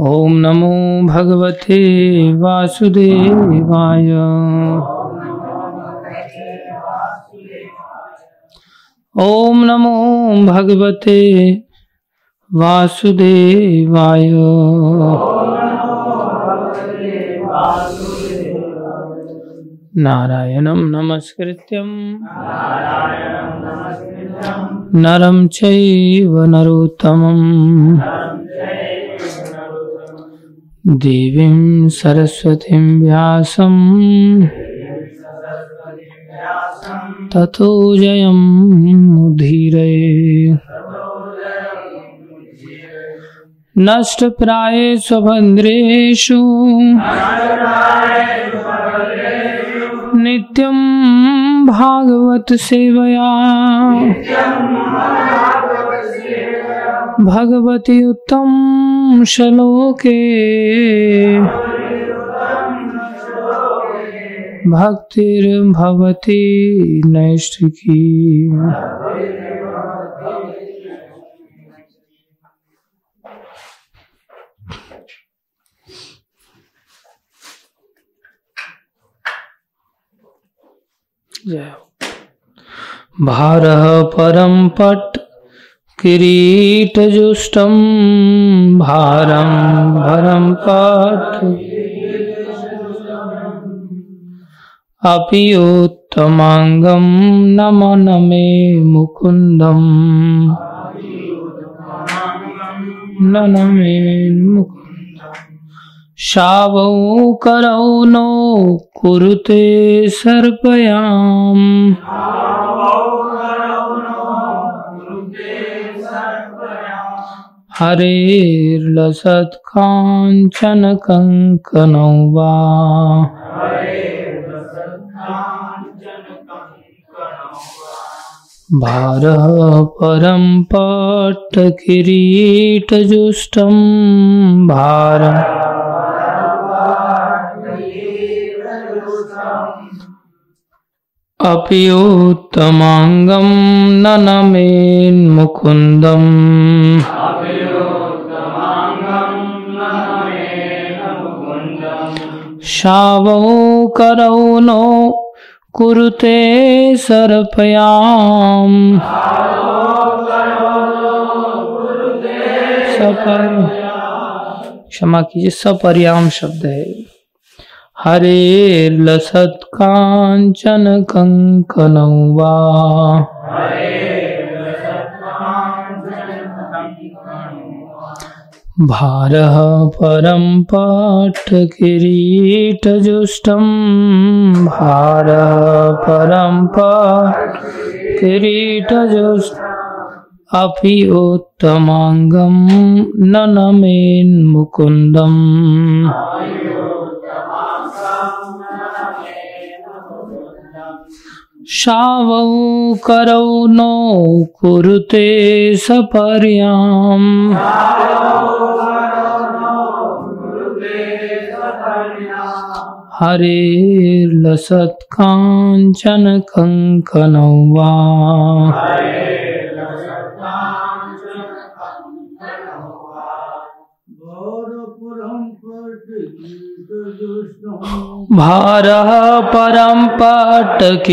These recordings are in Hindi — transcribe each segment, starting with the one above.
ॐ नमो भगवते वासुदेवाय। ॐ नमो भगवते वासुदेवाय। नारायणं नमस्कृत्यं। नरं चैव नरोत्तमम्। देवीं सरस्वतीं व्यासं। ततो जयमुदीरये नष्टप्रायेषु भद्रेषु नित्यं भागवत सेवया। भगवति उत्तम श्लोके भक्तिर्भवती नैष्ठिकी। भारः परं पट् किरीटजुष्टं भारं भरं पट् अपि उत्तमाङ्गं नमन मे मुकुन्दम् नन मे मुकुन्दम् शावौ करौ नो कुरुते सर्पयाम्। हरेर्लसत्काञ्चन कङ्कणौ वा भारः परं पट्टकिरीटजुष्टं भारम्। अपि उत्तमाङ्गं ननमेन्मुकुन्दम् शावौ करौ नो कुरुते सर्पयाम्। सपर क्षमा कीजिए सपर्याम शब्द है। हरे लसत कांचन कंकनौ वा भारः परं पाठकिरीटजुष्टं भारः परं पाठकिरीटजुष्ट अपि उत्तमाङ्गं ननमेन्मुकुन्दम्। शावौ करौ नो कुरुते सपर्याम् हरेर्लसत्काञ्चन कङ्कणौ वा भारः परं पट्टकिरीटजुष्टम्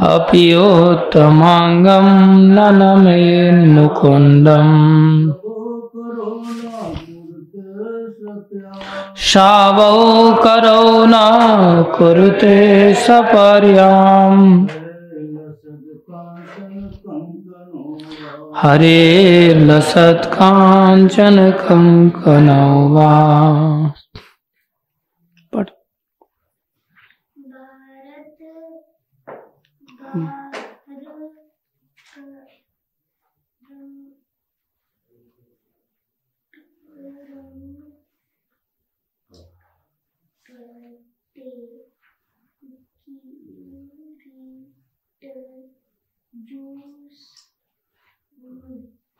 अपि उत्तमाङ्गं ननमेन्मुकुन्दम्। शावौ करौ न कुरुते सपर्याम्। हरेर्लसत्काञ्चन कङ्कणौ वा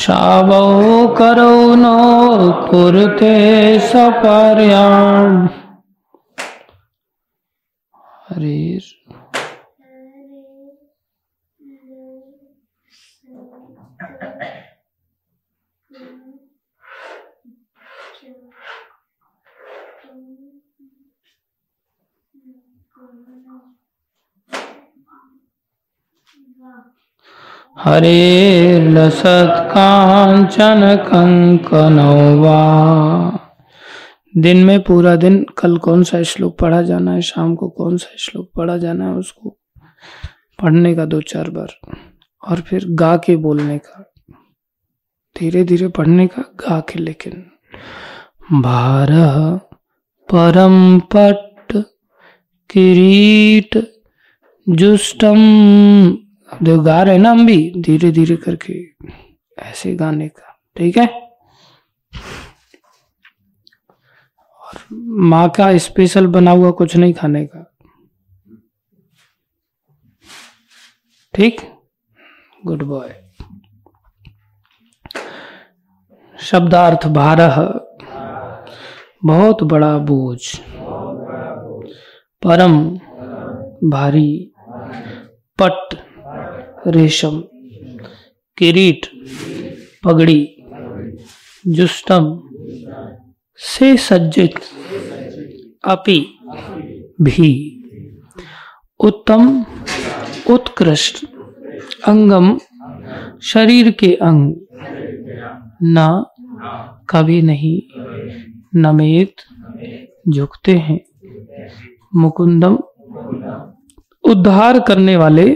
शावौ करो नो कुरुते सपर्याण हरे हरे लसत्काञ्चन कंकनौ वा दिन में पूरा दिन कल कौन सा श्लोक पढ़ा जाना है, शाम को कौन सा श्लोक पढ़ा जाना है उसको? पढ़ने का दो चार बार। और फिर गा के बोलने का। धीरे धीरे पढ़ने का, गा के लेकिन। भार परम पट, किरीट जुष्टम देव गा रहे ना हम भी धीरे धीरे करके। ऐसे गाने का। ठीक है? और माँ का स्पेशल बना हुआ कुछ नहीं खाने का। ठीक? गुड बॉय शब्दार्थ भारह। बहुत बड़ा बोझ। परम भारी। पट। रेशम, किरीट, पगड़ी जुष्टम से सज्जित अपि भी। उत्तम, उत्कृष्ट अंगम शरीर के अंग, न कभी नहीं नमेत झुकते हैं। मुकुंदम, उद्धार करने वाले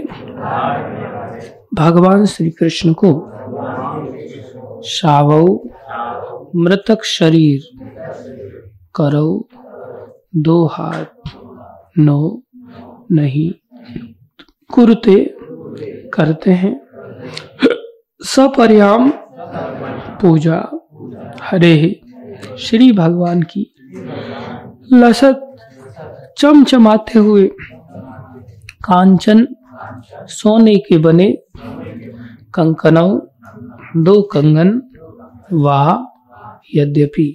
भगवान श्री कृष्ण को शावौ मृतक शरीर करो, दो हाथ नो नहीं। कुरते करते हैं। सपर्याम पूजा। हरे श्री भगवान की। लसत चमचमाते हुए। कांचन सोने के बने कंकनों, दो कंगन वाह यद्यपि।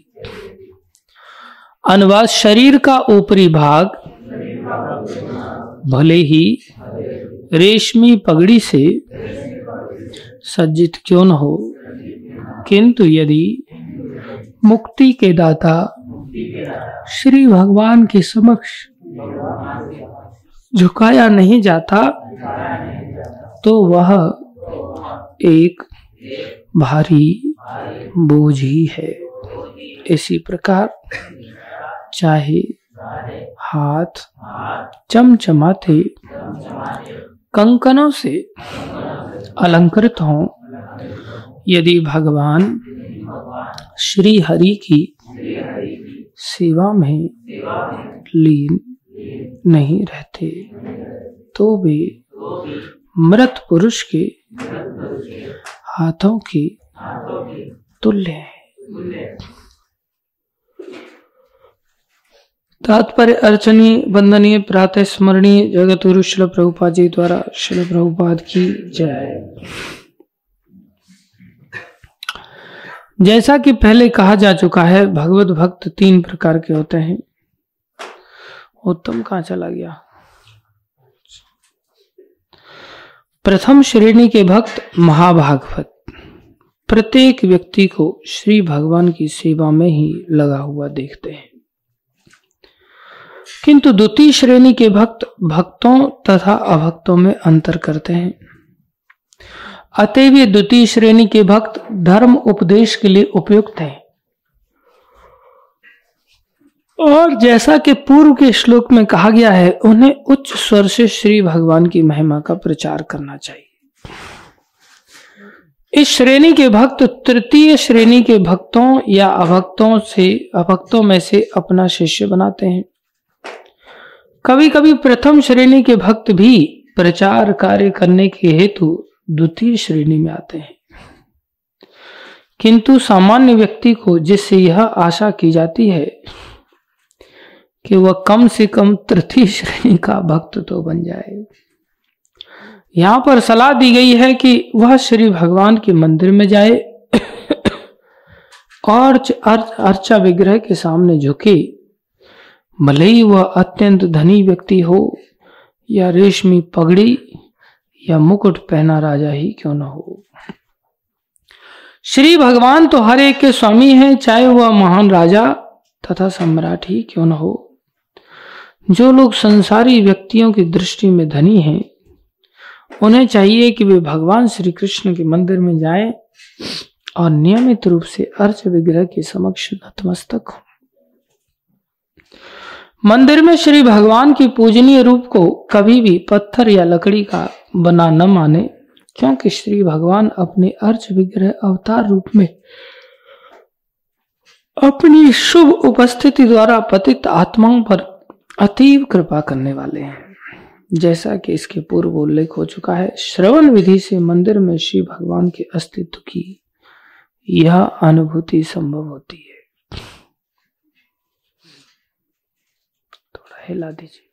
अनुवाद शरीर का ऊपरी भाग भले ही रेशमी पगड़ी से सज्जित क्यों न हो, किंतु यदि मुक्ति के दाता श्री भगवान के समक्ष झुकाया नहीं जाता तो वह एक भारी बोझ ही। है इसी प्रकार चाहे हाथ चमचमाते कंकनों से अलंकृत हों, यदि भगवान श्री हरि की सेवा में लीन नहीं रहते तो वे मृत पुरुष के हाथों की तुल्य है। तात्पर्य अर्चनीय, वंदनीय, प्रातः स्मरणीय जगत गुरु शिल प्रभुपाद जी द्वारा शिल प्रभुपाद की जय। जैसा कि पहले कहा जा चुका है, भगवत भक्त तीन प्रकार के होते हैं। उत्तम कहा चला गया। प्रथम श्रेणी के भक्त महाभागवत। प्रत्येक व्यक्ति को श्री भगवान की सेवा में ही लगा हुआ देखते हैं। किंतु द्वितीय श्रेणी के भक्त भक्तों तथा अभक्तों में अंतर करते हैं। अतएव द्वितीय श्रेणी के भक्त धर्म उपदेश के लिए उपयुक्त हैं। और जैसा कि पूर्व के श्लोक में कहा गया है, उन्हें उच्च स्वर से श्री भगवान की महिमा का प्रचार करना चाहिए। इस श्रेणी के भक्त तृतीय श्रेणी के भक्तों या अभक्तों से, अभक्तों में से अपना शिष्य बनाते हैं। कभी कभी प्रथम श्रेणी के भक्त भी प्रचार कार्य करने के हेतु द्वितीय श्रेणी में आते हैं। किंतु सामान्य व्यक्ति को जिससे यह आशा की जाती है कि वह कम से कम तृतीय श्रेणी का भक्त तो बन जाए। यहाँ पर सलाह दी गई है कि वह श्री भगवान के मंदिर में जाए और अर्चा विग्रह के सामने झुके। भले ही वह अत्यंत धनी व्यक्ति हो या रेशमी पगड़ी या मुकुट पहना राजा ही क्यों न हो। श्री भगवान तो हर एक के स्वामी हैं, चाहे वह महान राजा तथा सम्राट ही क्यों न हो। जो लोग संसारी व्यक्तियों की दृष्टि में धनी हैं, उन्हें चाहिए कि वे भगवान श्री कृष्ण के मंदिर में जाएँ और नियमित रूप से अर्च विग्रह के समक्ष नतमस्तक हो। मंदिर में श्री भगवान की पूजनीय रूप को कभी भी पत्थर या लकड़ी का बना न माने, क्योंकि श्री भगवान अपने अर्च विग्रह अवतार रूप में अपनी शुभ उपस्थिति द्वारा पतित आत्माओं पर अतीव कृपा करने वाले हैं। जैसा कि इसके पूर्व उल्लेख हो चुका है, श्रवण विधि से मंदिर में श्री भगवान के अस्तित्व की यह अनुभूति संभव होती है। थोड़ा हिला दीजिए।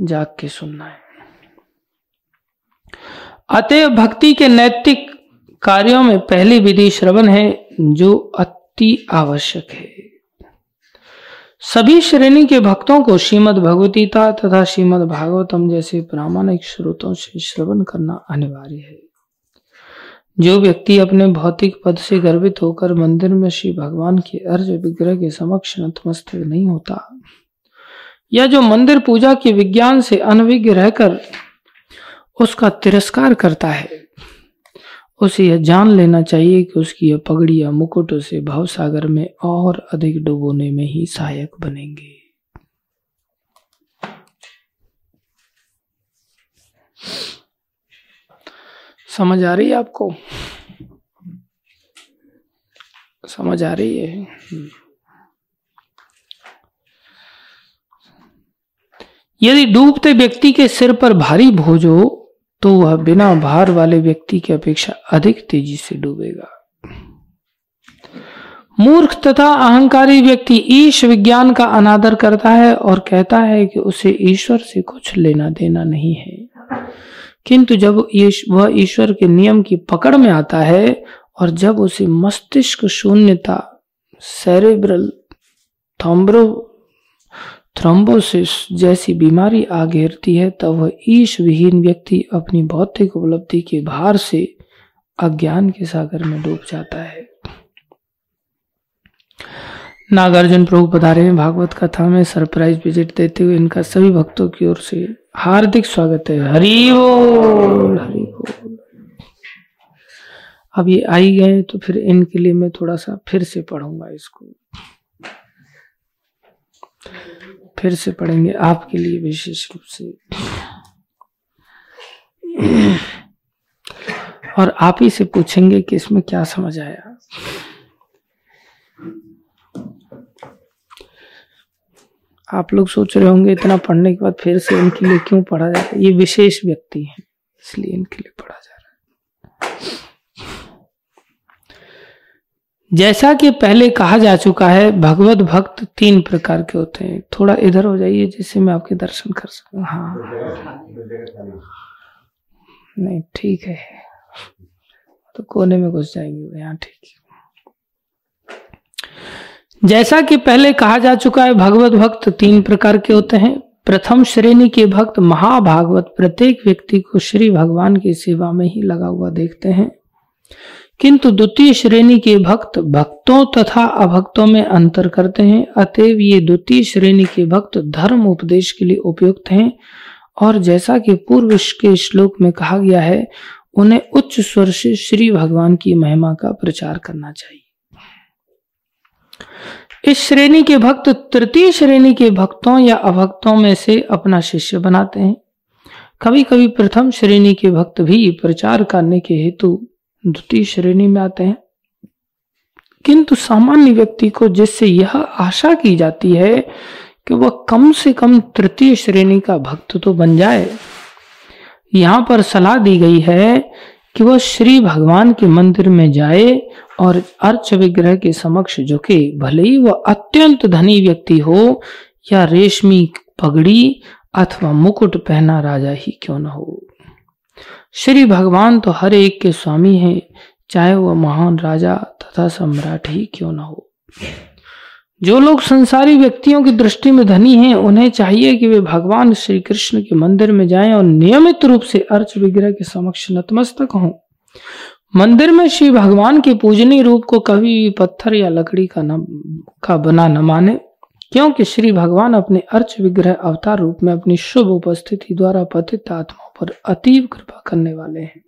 जाग के सुनना है। अतः भक्ति के नैतिक कार्यों में पहली विधि श्रवण है, जो अति आवश्यक है। सभी श्रेणी के भक्तों को श्रीमद भगवतीता तथा श्रीमद भागवतम जैसे प्रामाणिक स्रोतों से श्रवण करना अनिवार्य है। जो व्यक्ति अपने भौतिक पद से गर्वित होकर मंदिर में श्री भगवान के अर्ज़ विग्रह के समक्ष नतमस्तक नहीं होता, या जो मंदिर पूजा के विज्ञान से अनविज्ञ रहकर उसका तिरस्कार करता है उसे यह जान लेना चाहिए कि उसकी यह पगड़ी या मुकुट उसे भाव सागर में और अधिक डुबोने में ही सहायक बनेंगे। समझ आ रही है आपको? समझ आ रही है? यदि डूबते व्यक्ति के सिर पर भारी भोज हो तो वह बिना भार वाले व्यक्ति की अपेक्षा अधिक तेज़ी से डूबेगा। मूर्ख तथा अहंकारी व्यक्ति ईश विज्ञान का अनादर करता है और कहता है कि उसे ईश्वर से कुछ लेना देना नहीं है। किंतु जब वह ईश्वर के नियम की पकड़ में आता है और जब उसे मस्तिष्क शून्यता, सेरेब्रल, थॉम्ब्रो थ्रोम्बोसिस जैसी बीमारी आ घेरती है, तब वह ईश विहीन व्यक्ति अपनी भौतिक उपलब्धि के भार से अज्ञान के सागर में डूब जाता है। नागार्जुन प्रभु पधारे में भागवत कथा में सरप्राइज़ विज़िट देते हुए इनका सभी भक्तों की ओर से हार्दिक स्वागत है। हरि बोल हरि बोल। अब ये आई गए तो फिर इनके लिए मैं थोड़ा सा फिर से पढ़ूँगा इसको। फिर से पढ़ेंगे आपके लिए विशेष रूप से। और आप ही से पूछेंगे कि इसमें क्या समझ आया। आप लोग सोच रहे होंगे इतना पढ़ने के बाद फिर से इनके लिए क्यों पढ़ा जाता है? ये विशेष व्यक्ति है, इसलिए इनके लिए पढ़ा जाता रहा जैसा कि पहले कहा जा चुका है, भगवत भक्त तीन प्रकार के होते हैं। थोड़ा इधर हो जाइए जिससे मैं आपके दर्शन कर सकूँ। हाँ। नहीं, ठीक है। तो कोने में घुस जाएँगे यहाँ ठीक है। जैसा कि पहले कहा जा चुका है, भगवत भक्त तीन प्रकार के होते हैं। प्रथम श्रेणी के भक्त महाभागवत प्रत्येक व्यक्ति को श्री भगवान की सेवा में ही लगा हुआ देखते हैं। किंतु द्वितीय श्रेणी के भक्त भक्तों तथा अभक्तों में अंतर करते हैं, अतएव ये द्वितीय श्रेणी के भक्त धर्म उपदेश के लिए उपयुक्त हैं। और जैसा कि पूर्व के श्लोक में कहा गया है, उन्हें उच्च स्वर से श्री भगवान की महिमा का प्रचार करना चाहिए। इस श्रेणी के भक्त तृतीय श्रेणी के भक्तों या अभक्तों में से अपना शिष्य बनाते हैं। कभी कभी प्रथम श्रेणी के भक्त भी प्रचार करने के हेतु द्वितीय श्रेणी में आते हैं। किंतु सामान्य व्यक्ति को जिससे यह आशा की जाती है कि वह कम से कम तृतीय श्रेणी का भक्त तो बन जाए। यहाँ पर सलाह दी गई है कि वह श्री भगवान के मंदिर में जाए और अर्च विग्रह के समक्ष झुके। भले ही वह अत्यंत धनी व्यक्ति हो या रेशमी पगड़ी अथवा मुकुट पहना राजा ही क्यों न हो। श्री भगवान तो हर एक के स्वामी हैं, चाहे वह महान राजा तथा सम्राट ही क्यों ना हो। जो लोग संसारी व्यक्तियों की दृष्टि में धनी हैं, उन्हें चाहिए कि वे भगवान श्री कृष्ण के मंदिर में जाएँ और नियमित रूप से अर्च विग्रह के समक्ष नतमस्तक हों। मंदिर में श्री भगवान के पूजनीय रूप को कभी पत्थर या लकड़ी का न, का बना न माने, क्योंकि श्री भगवान अपने अर्च विग्रह अवतार रूप में अपनी शुभ उपस्थिति द्वारा पतित आत्माओं पर अतीब कृपा करने वाले हैं।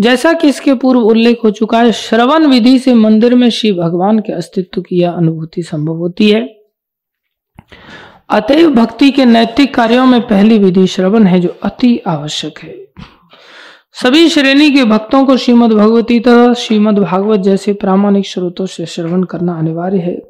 जैसा कि इसके पूर्व उल्लेख हो चुका है, श्रवण विधि से मंदिर में शिव भगवान के अस्तित्व की यह अनुभूति संभव होती है। अतएव भक्ति के नैतिक कार्यों में पहली विधि श्रवण है, जो अति आवश्यक है। सभी श्रेणी के भक्तों को श्रीमद भगवती तथा श्रीमद भागवत जैसे प्रामाणिक स्रोतों से श्रवण करना अनिवार्य है।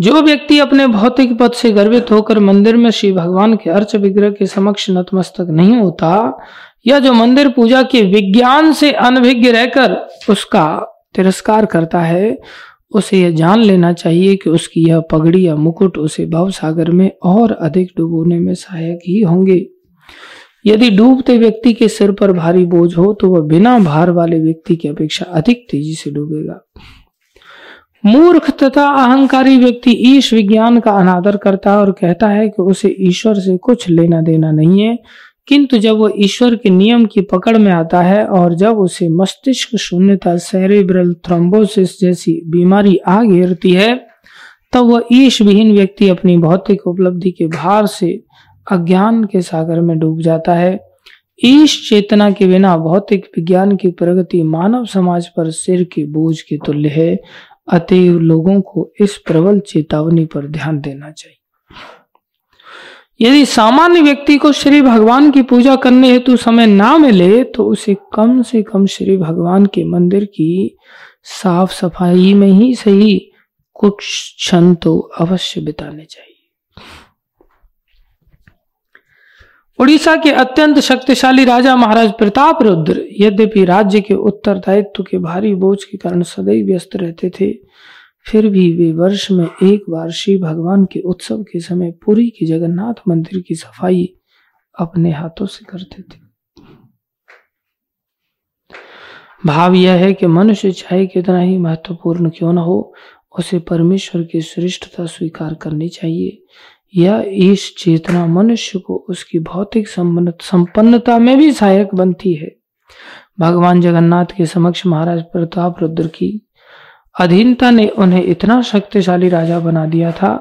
जो व्यक्ति अपने भौतिक पद से गर्वित होकर मंदिर में श्री भगवान के अर्च विग्रह के समक्ष नतमस्तक नहीं होता, या जो मंदिर पूजा के विज्ञान से अनभिज्ञ रहकर उसका तिरस्कार करता है, उसे यह जान लेना चाहिए कि उसकी यह पगड़ी या मुकुट उसे भव सागर में और अधिक डूबोने में सहायक ही होंगे। यदि डूबते व्यक्ति के सिर पर भारी बोझ हो तो वह बिना भार वाले व्यक्ति की अपेक्षा अधिक तेज़ी से डूबेगा। मूर्ख तथा अहंकारी व्यक्ति ईश विज्ञान का अनादर करता है और कहता है कि उसे ईश्वर से कुछ लेना देना नहीं है। किंतु जब वह ईश्वर के नियम की पकड़ में आता है और जब उसे मस्तिष्क शून्यता सेरेब्रल थ्रोम्बोसिस जैसी बीमारी आ घेरती है, तब वह ईश विहीन व्यक्ति अपनी भौतिक उपलब्धि के भार से अज्ञान के सागर में डूब जाता है। ईश चेतना के बिना भौतिक विज्ञान की प्रगति मानव समाज पर सिर के बोझ के तुल्य है। अतएव लोगों को इस प्रबल चेतावनी पर ध्यान देना चाहिए। यदि सामान्य व्यक्ति को श्री भगवान की पूजा करने हेतु समय ना मिले तो उसे कम से कम श्री भगवान के मंदिर की साफ़ सफ़ाई में ही सही कुछ क्षण तो अवश्य बिताने चाहिए। उड़ीसा के अत्यंत शक्तिशाली राजा महाराज प्रताप रुद्र यद्यपि राज्य के उत्तर दायित्व के भारी बोझ के कारण सदैव व्यस्त रहते थे, फिर भी वे वर्ष में एक बार श्री भगवान के उत्सव के समय पुरी के जगन्नाथ मंदिर की सफ़ाई अपने हाथों से करते थे। भाव यह है कि मनुष्य चाहे कितना ही महत्वपूर्ण क्यों न हो, उसे परमेश्वर की श्रेष्ठता स्वीकार करनी चाहिए। यह इस चेतना मनुष्य को उसकी भौतिक संपन्नता में भी सहायक बनती है। भगवान जगन्नाथ के समक्ष महाराज प्रताप रुद्र की अधीनता ने उन्हें इतना शक्तिशाली राजा बना दिया था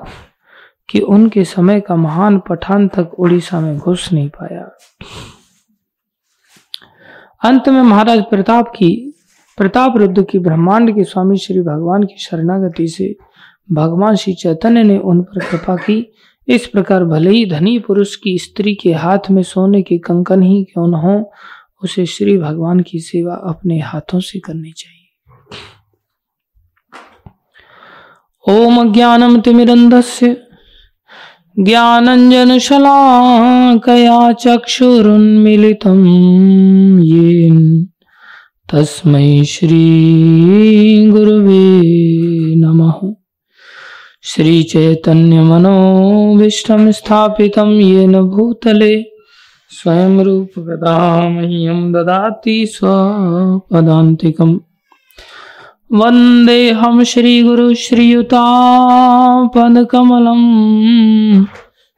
कि उनके समय का महान पठान तक उड़ीसा में घुस नहीं पाया। अंत में महाराज प्रताप की प्रताप रुद्र की ब्रह्मांड के स्वामी श्री भगवान की शरणागति से भगवान श्री चैतन्य ने उन पर कृपा की इस प्रकार भले ही धनी पुरुष की स्त्री के हाथ में सोने के कंकन ही क्यों न हो, उसे श्री भगवान की सेवा अपने हाथों से करनी चाहिए। ओम ज्ञानम तिमिरंधस्य ज्ञानञ्जनशलाकया चक्षुरुन्मिलितं येन। तस्मै श्रीगुरुवे नमः। श्रीचैतन्यमनोभीष्टं स्थापितं येन भूतले स्वयं रूपगदा मह्यं ददाति स्वपदान्तिकम्। वन्देऽहं श्रीगुरुश्रीयुतापदकमलं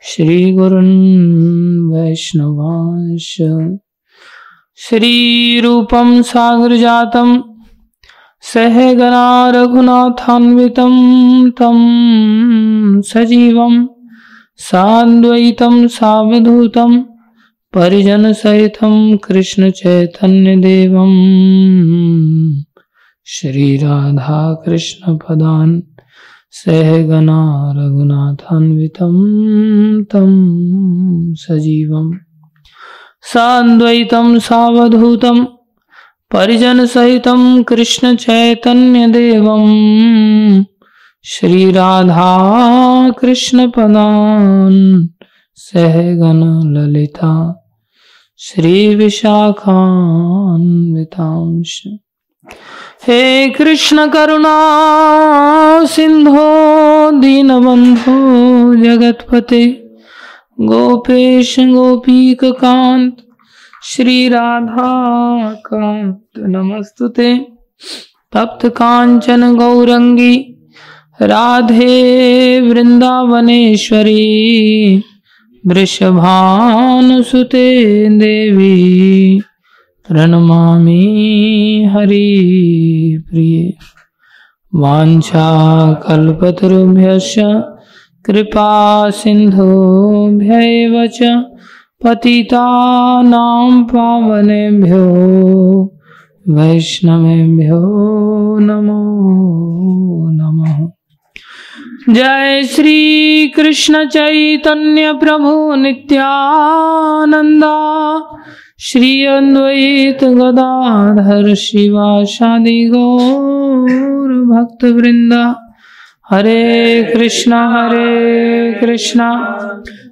श्रीगुरुन् वैष्णवांश। श्रीरूपं सागरजातम्। सहगना रघुनाथान्वितं तं सजीवं सान्द्वैतं सावधूतं परिजनसहितं कृष्णचैतन्यदेवं। श्रीराधाकृष्णपदान् सहगना रघुनाथान्वितं तं सजीवं। सान्द्वैतं सावधूतम् परिजन सहित कृष्ण चैतन्य देव श्री राधा कृष्ण पदान सहगन ललिता श्री विशाखान्वितांश हे कृष्ण करुणा सिंधो दीनबंधो जगतपते, गोपेश गोपीक कांत श्री राधा कांत। नमस्तुते। तप्त कांचन गौरंगी। राधे वृंदावनेश्वरी। वृषभानुसुते देवी। प्रणमामि हरि प्रिय। वाञ्छाकल्पतरुभ्यश्च। कृपा सिन्धुभ्यैव पतितानां पावनेभ्यो, वैष्णवेभ्यो नमो नमः। जय श्री कृष्ण चैतन्य प्रभु नित्यानंदा श्री गदाधर शिवाशादि गौर भक्त हरे कृष्णा हरे कृष्णा।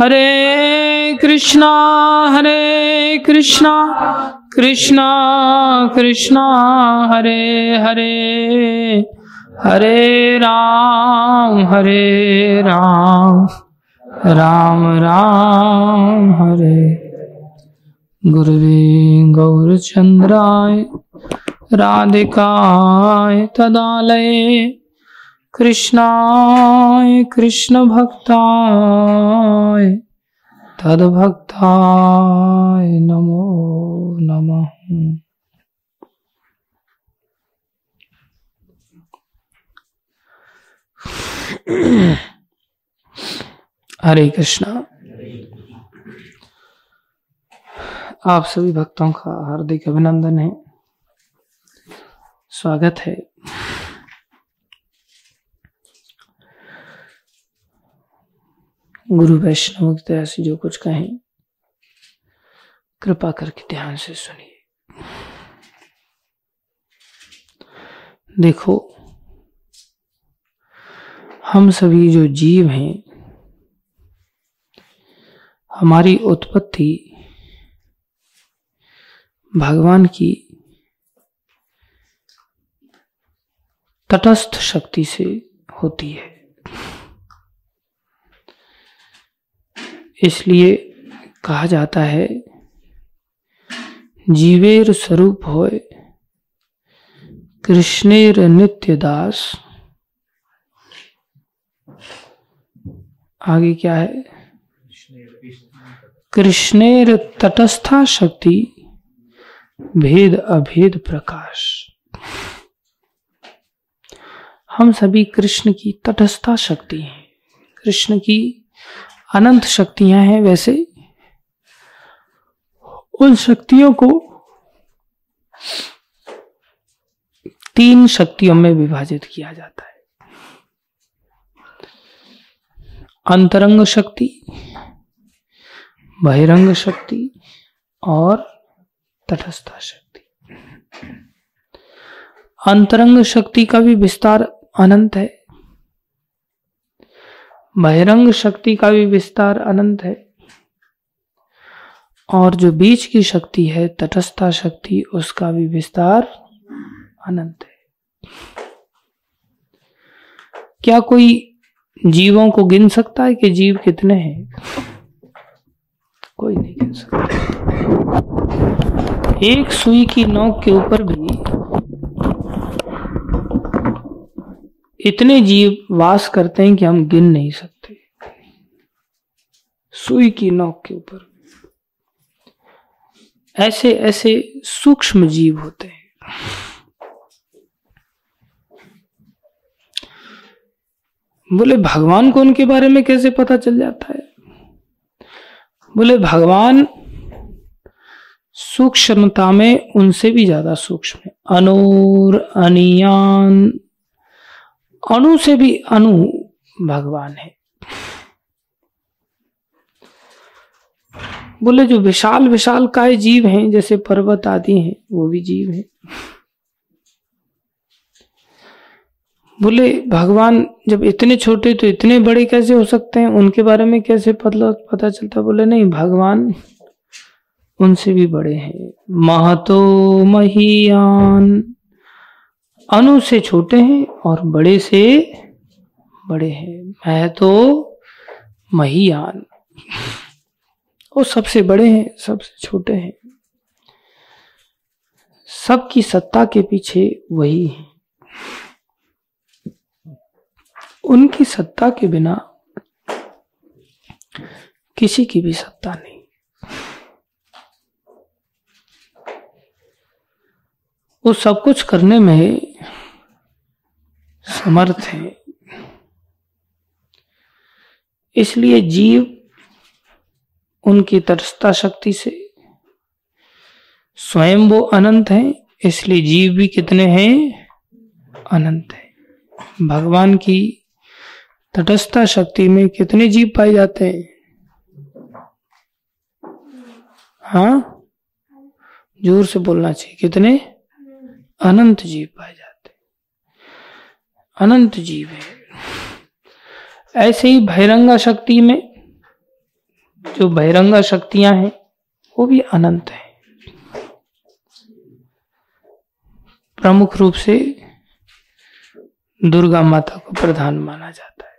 हरे कृष्णा हरे कृष्णा कृष्णा कृष्णा, हरे हरे हरे राम हरे राम राम राम, हरे। गुरुवे गौरचन्द्राय राधिकाय, तदालये कृष्णाय, कृष्णभक्ताय, तद्भक्ताय नमो नमः। हरे कृष्णा। आप सभी भक्तों का हार्दिक अभिनंदन है। स्वागत है। गुरु वैष्णव तरह से जो कुछ कहें, कृपा करके ध्यान से सुनिए। देखो, हम सभी जो जीव हैं, हमारी उत्पत्ति भगवान की तटस्थ शक्ति से होती है। इसलिए कहा जाता है, जीवेर स्वरूप होय, कृष्णेर नित्य दास। आगे क्या है? कृष्णेर तटस्था शक्ति, भेद अभेद प्रकाश। हम सभी कृष्ण की तटस्था शक्ति हैं। कृष्ण की अनंत शक्तियाँ हैं वैसे। उन शक्तियों को तीन शक्तियों में विभाजित किया जाता है। अंतरंग शक्ति, बहिरंग शक्ति और तटस्था शक्ति। अंतरंग शक्ति का भी विस्तार अनंत है। बहिरंग शक्ति का भी विस्तार अनंत है। और जो बीच की शक्ति है, तटस्था शक्ति, उसका भी विस्तार अनंत है। क्या कोई जीवों को गिन सकता है कि जीव कितने हैं? कोई नहीं गिन सकता। एक सुई की नोक के ऊपर भी इतने जीव वास करते हैं कि हम गिन नहीं सकते। सुई की नोक के ऊपर। ऐसे ऐसे सूक्ष्म जीव होते हैं। बोले, भगवान को उनके बारे में कैसे पता चल जाता है? बोले, भगवान सूक्ष्मता में उनसे भी ज़्यादा सूक्ष्म है। अनुर, अनियान अणु से भी अनु भगवान है। बोले, जो विशाल विशाल काय जीव हैं, जैसे पर्वत आदि हैं, वो भी जीव हैं। बोले, भगवान जब इतने छोटे तो इतने बड़े कैसे हो सकते हैं? उनके बारे में कैसे पता पता चलता? बोले, नहीं, भगवान उनसे भी बड़े हैं। महतो महियान। अनु से छोटे हैं और बड़े से बड़े हैं। मैं तो महियान। वो सबसे बड़े हैं, सबसे छोटे हैं। सबकी सत्ता के पीछे वही है। उनकी सत्ता के बिना किसी की भी सत्ता नहीं। वो सब कुछ करने में समर्थ है। इसलिए जीव उनकी तरसता शक्ति से स्वयं वो अनंत है, इसलिए जीव भी कितने हैं? अनंत है। भगवान की तटस्था शक्ति में कितने जीव पाए जाते हैं? हाँ? ज़ोर से बोलना चाहिए। कितने? अनंत जीव पाए जाते अनंत जीव है। ऐसे ही भैरंगा शक्ति में जो बहिरंगा शक्तियाँ हैं, वो भी अनंत है। प्रमुख रूप से दुर्गा माता को प्रधान माना जाता है।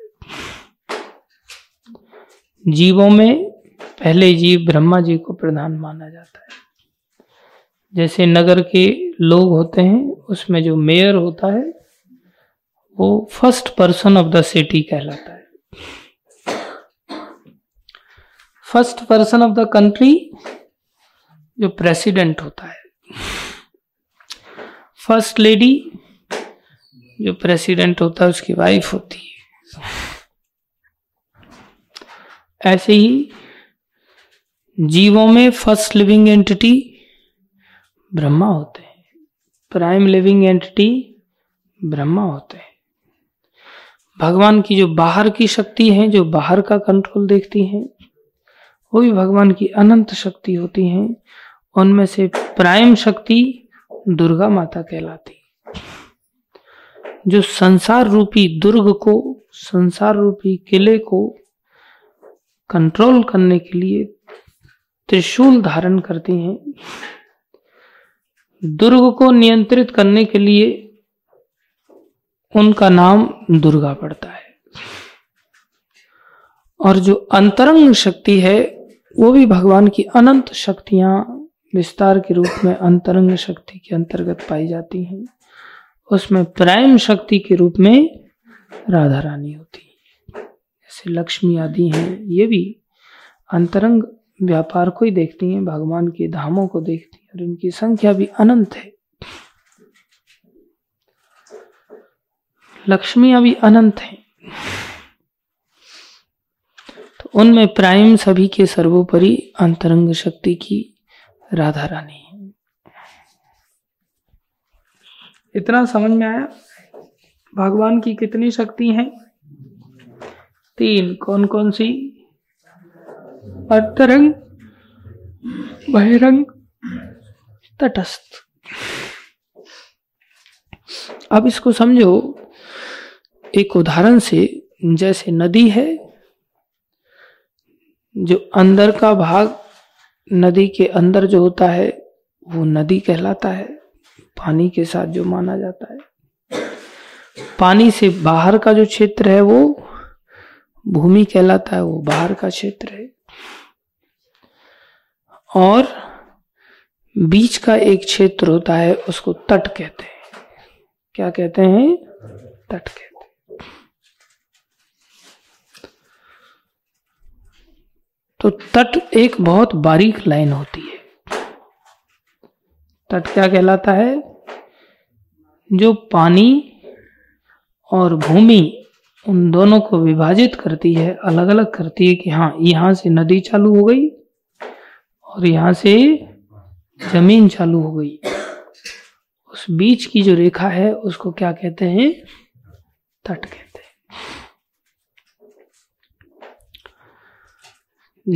जीवों में पहले जीव ब्रह्मा जी को प्रधान माना जाता है। जैसे नगर के लोग होते हैं, उसमें जो मेयर होता है, वो first person of the city कहलाता है। First person of the country जो प्रेसिडेंट होता है। फ़र्स्ट लेडी जो प्रेसिडेंट होता है, उसकी वाइफ होती है। ऐसे ही जीवों में फ़र्स्ट लिविंग एंटिटी ब्रह्मा होते हैं। प्राइम लिविंग एंटिटी ब्रह्मा होते हैं। भगवान की जो बाहर की शक्ति है, जो बाहर का कंट्रोल देखती है, वो भी भगवान की अनंत शक्ति होती है। उनमें से प्राइम शक्ति दुर्गा माता कहलाती जो संसार रूपी दुर्ग को, संसार रूपी किले को कंट्रोल करने के लिए त्रिशूल धारण करती हैं दुर्ग को नियंत्रित करने के लिए उनका नाम दुर्गा पड़ता है। और जो अंतरंग शक्ति है, वो भी भगवान की अनंत शक्तियाँ विस्तार के रूप में अंतरंग शक्ति के अंतर्गत पाई जाती हैं। उसमें प्राइम शक्ति के रूप में राधा रानी होती है। जैसे लक्ष्मी आदि हैं, ये भी अंतरंग व्यापार को ही देखती हैं, भगवान के धामों को देखती हैं और इनकी संख्या भी अनंत है। लक्ष्मी अभी अनंत है। तो उनमें प्राइम सभी के सर्वोपरि अंतरंग शक्ति की राधा रानी है। इतना समझ में आया? भगवान की कितनी शक्ति है? तीन। कौन कौन सी? अंतरंग बहिरंग तटस्थ अब इसको समझो, एक उदाहरण से, जैसे नदी है, जो अंदर का भाग नदी के अंदर जो होता है, वो नदी कहलाता है, पानी के साथ जो माना जाता है। पानी से बाहर का जो क्षेत्र है, वो भूमि कहलाता है, वो बाहर का क्षेत्र है। और बीच का एक क्षेत्र होता है, उसको तट कहते हैं। क्या कहते हैं? तट कहते हैं। तो तट एक बहुत बारीक लाइन होती है। तट क्या कहलाता है? जो पानी और भूमि उन दोनों को विभाजित करती है अलग अलग करती है कि हाँ यहाँ से नदी चालू हो गई और यहाँ से ज़मीन चालू हो गई। उस बीच की जो रेखा है, उसको क्या कहते हैं? तट कहते हैं।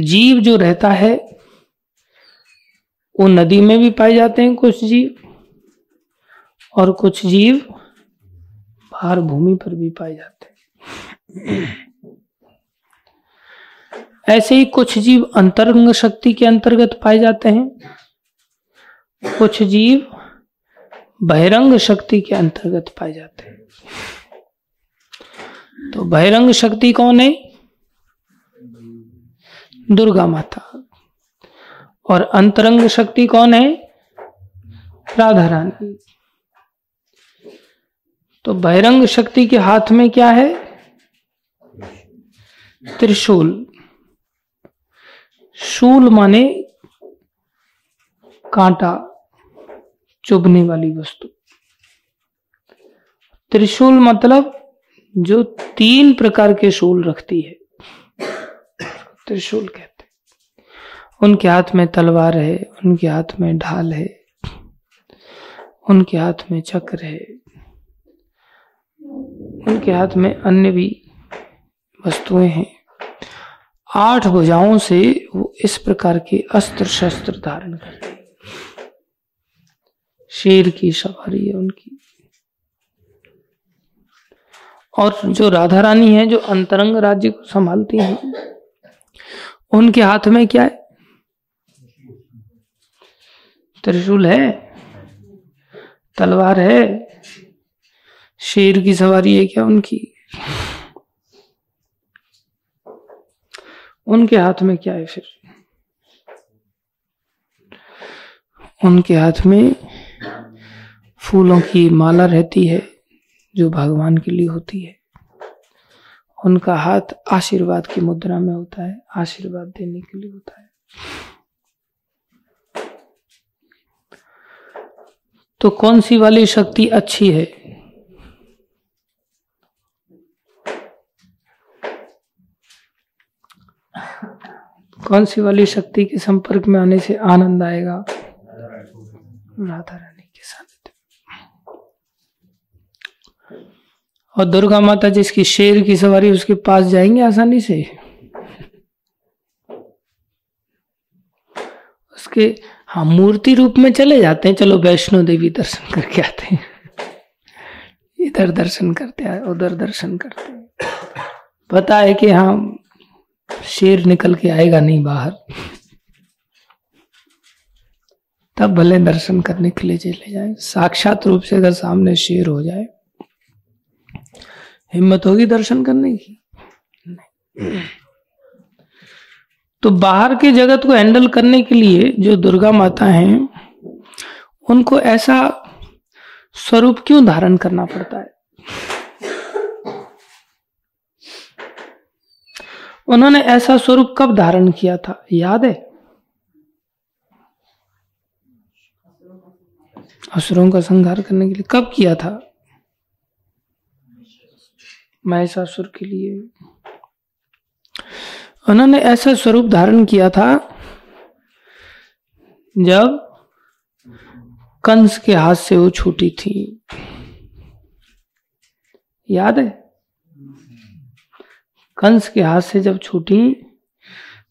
जीव जो रहता है, वो नदी में भी पाए जाते हैं कुछ जीव, और कुछ जीव बाहर भूमि पर भी पाए जाते हैं। ऐसे ही कुछ जीव अंतरंग शक्ति के अंतर्गत पाए जाते हैं। कुछ जीव बहिरंग शक्ति के अंतर्गत पाए जाते हैं। तो बहिरंग शक्ति कौन है? दुर्गा माता। और अंतरंग शक्ति कौन है? राधा रानी। तो बहिरंग शक्ति के हाथ में क्या है? त्रिशूल। शूल माने कांटा। चुभने वाली वस्तु। त्रिशूल मतलब जो तीन प्रकार के शूल रखती है। त्रिशूल कहते उनके हाथ में तलवार है, उनके हाथ में ढाल है, उनके हाथ में चक्र है, उनके हाथ में अन्य भी वस्तुएँ हैं। आठ भुजाओं से वो इस प्रकार के अस्त्र शस्त्र धारण करते शेर की सवारी है उनकी। और जो राधा रानी है, जो अंतरंग राज्य को संभालती हैं, उनके हाथ में क्या है? त्रिशूल है, तलवार है, शेर की सवारी है क्या उनकी? उनके हाथ में क्या है फिर? उनके हाथ में फूलों की माला रहती है जो भगवान के लिए होती है। उनका हाथ आशीर्वाद की मुद्रा में होता है, आशीर्वाद देने के लिए होता है। तो कौन सी वाली शक्ति अच्छी है? कौन सी वाली शक्ति के संपर्क में आने से आनंद आएगा? राधा रानी के साथ और दुर्गा माता जिसकी शेर की सवारी उसके पास जाएँगे आसानी से? उसके हाँ मूर्ति रूप में चले जाते हैं। चलो वैष्णो देवी दर्शन करके आते हैं। इधर दर्शन करते हैं, उधर दर्शन करते हैं। पता है कि हाँ शेर निकल के आएगा नहीं बाहर। तब भले दर्शन करने के लिए चले जाए। साक्षात रूप से अगर सामने शेर हो जाए हिम्मत होगी दर्शन करने की? तो बाहर के जगत को हैंडल करने के लिए जो दुर्गा माता हैं, उनको ऐसा स्वरूप क्यों धारण करना पड़ता है? उन्होंने ऐसा स्वरूप कब धारण किया था? याद है? असुरों का संहार करने के लिए कब किया था? महिषासुर के लिए। उन्होंने ऐसा स्वरूप धारण किया था, जब कंस के हाथ से वो छूटी थी। याद है? कंस के हाथ से जब छूटी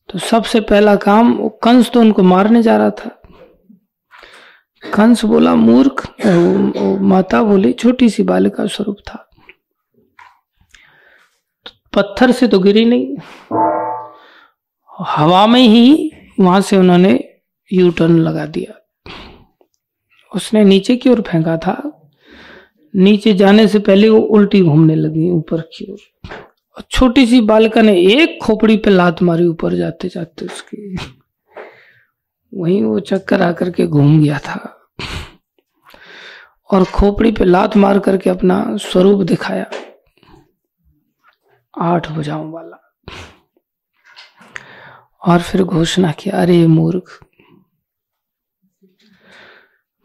तो सबसे पहला काम वो कंस तो उनको मारने जा रहा था। कंस बोला, मूर्ख माता बोली, छोटी सी बालिका स्वरूप था। पत्थर से तो गिरी नहीं। हवा में ही वहाँ से उन्होंने यू टर्न लगा दिया। उसने नीचे की ओर फेंका था। नीचे जाने से पहले वो उल्टी घूमने लगी ऊपर की ओर। और छोटी सी बालिका ने एक खोपड़ी पे लात मारी ऊपर जाते जाते उसकी। वहीं वो चक्कर आकर के घूम गया था। और खोपड़ी पे लात मार करके अपना स्वरूप दिखाया। आठ भुजाओं वाला। और फिर घोषणा किया अरे मूर्ख।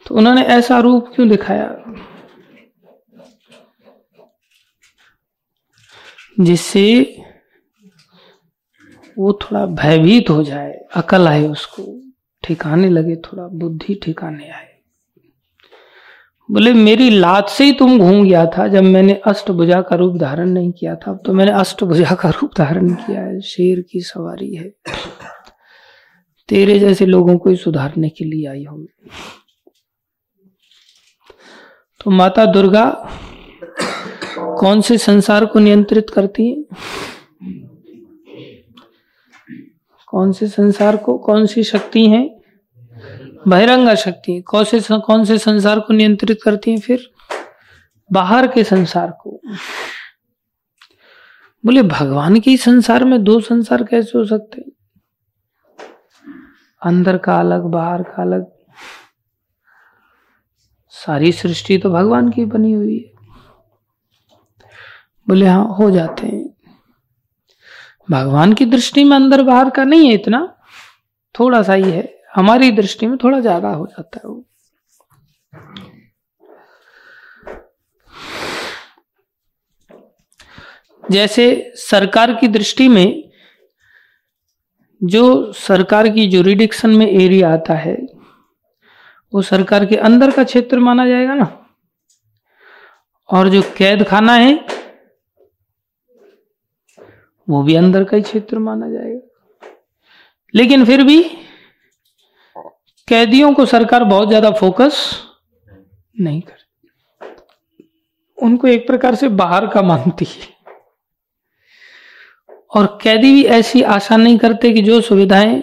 तो उन्होंने ऐसा रूप क्यों दिखाया? जिससे वो थोड़ा भयभीत हो जाए, अकल आए उसको, ठिकाने लगे, थोड़ा बुद्धि ठिकाने आए। बोले, मेरी लात से ही तुम घूम गया था जब मैंने अष्टभुजा का रूप धारण नहीं किया था। तो मैंने अष्टभुजा का रूप धारण किया है। शेर की सवारी है। तेरे जैसे लोगों को सुधारने के लिए आई हूँ तो माता दुर्गा कौन से संसार को नियंत्रित करती है? कौन से संसार को, कौन सी शक्ति है? बहिरंगा शक्ति कौन से कौन से संसार को नियंत्रित करती है फिर? बाहर के संसार को। बोले भगवान के संसार में दो संसार कैसे हो सकते अंदर का अलग, बाहर का अलग। सारी सृष्टि तो भगवान की बनी हुई है। बोले हाँ हो जाते हैं। भगवान की दृष्टि में अंदर बाहर का नहीं है इतना। थोड़ा सा ही है। हमारी दृष्टि में थोड़ा ज़्यादा हो जाता है वो। जैसे सरकार की दृष्टि में जो सरकार की जुरिडिक्शन में एरिया आता है, वो सरकार के अंदर का क्षेत्र माना जाएगा ना। और जो कैद खाना है, वो भी अंदर का ही क्षेत्र माना जाएगा। लेकिन फिर भी कैदियों को सरकार बहुत ज़्यादा फोकस नहीं कर उनको एक प्रकार से बाहर का मानती है। और कैदी भी ऐसी आशा नहीं करते कि जो सुविधाएँ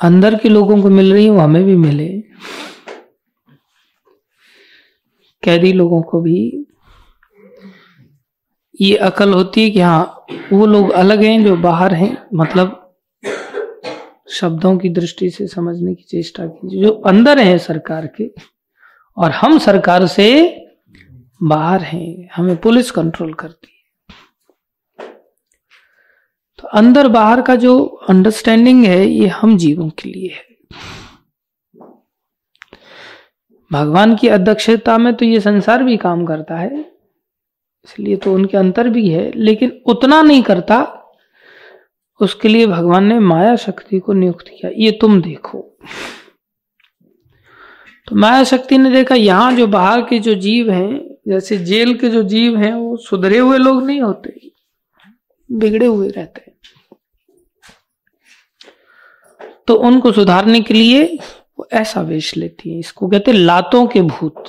अंदर के लोगों को मिल रही है, वो हमें भी मिले। कैदी लोगों को भी ये अकल होती है कि हाँ वो लोग अलग हैं जो बाहर हैं मतलब शब्दों की दृष्टि से समझने की चेष्टा कीजिए। जो अंदर है सरकार के, और हम सरकार से बाहर हैं, हमें पुलिस कंट्रोल करती है। तो अंदर बाहर का जो अंडरस्टैंडिंग है, ये हम जीवों के लिए है। भगवान की अध्यक्षता में तो ये संसार भी काम करता है, इसलिए तो उनके अंतर भी है, लेकिन उतना नहीं करता उसके लिए भगवान ने माया शक्ति को नियुक्त किया। ये तुम देखो। तो माया शक्ति ने देखा, यहाँ जो बाहर के जो जीव हैं, जैसे जेल के जो जीव हैं, वो सुधरे हुए लोग नहीं होते, बिगड़े हुए रहते हैं। तो उनको सुधारने के लिए वो ऐसा वेश लेती है। इसको कहते लातों के भूत।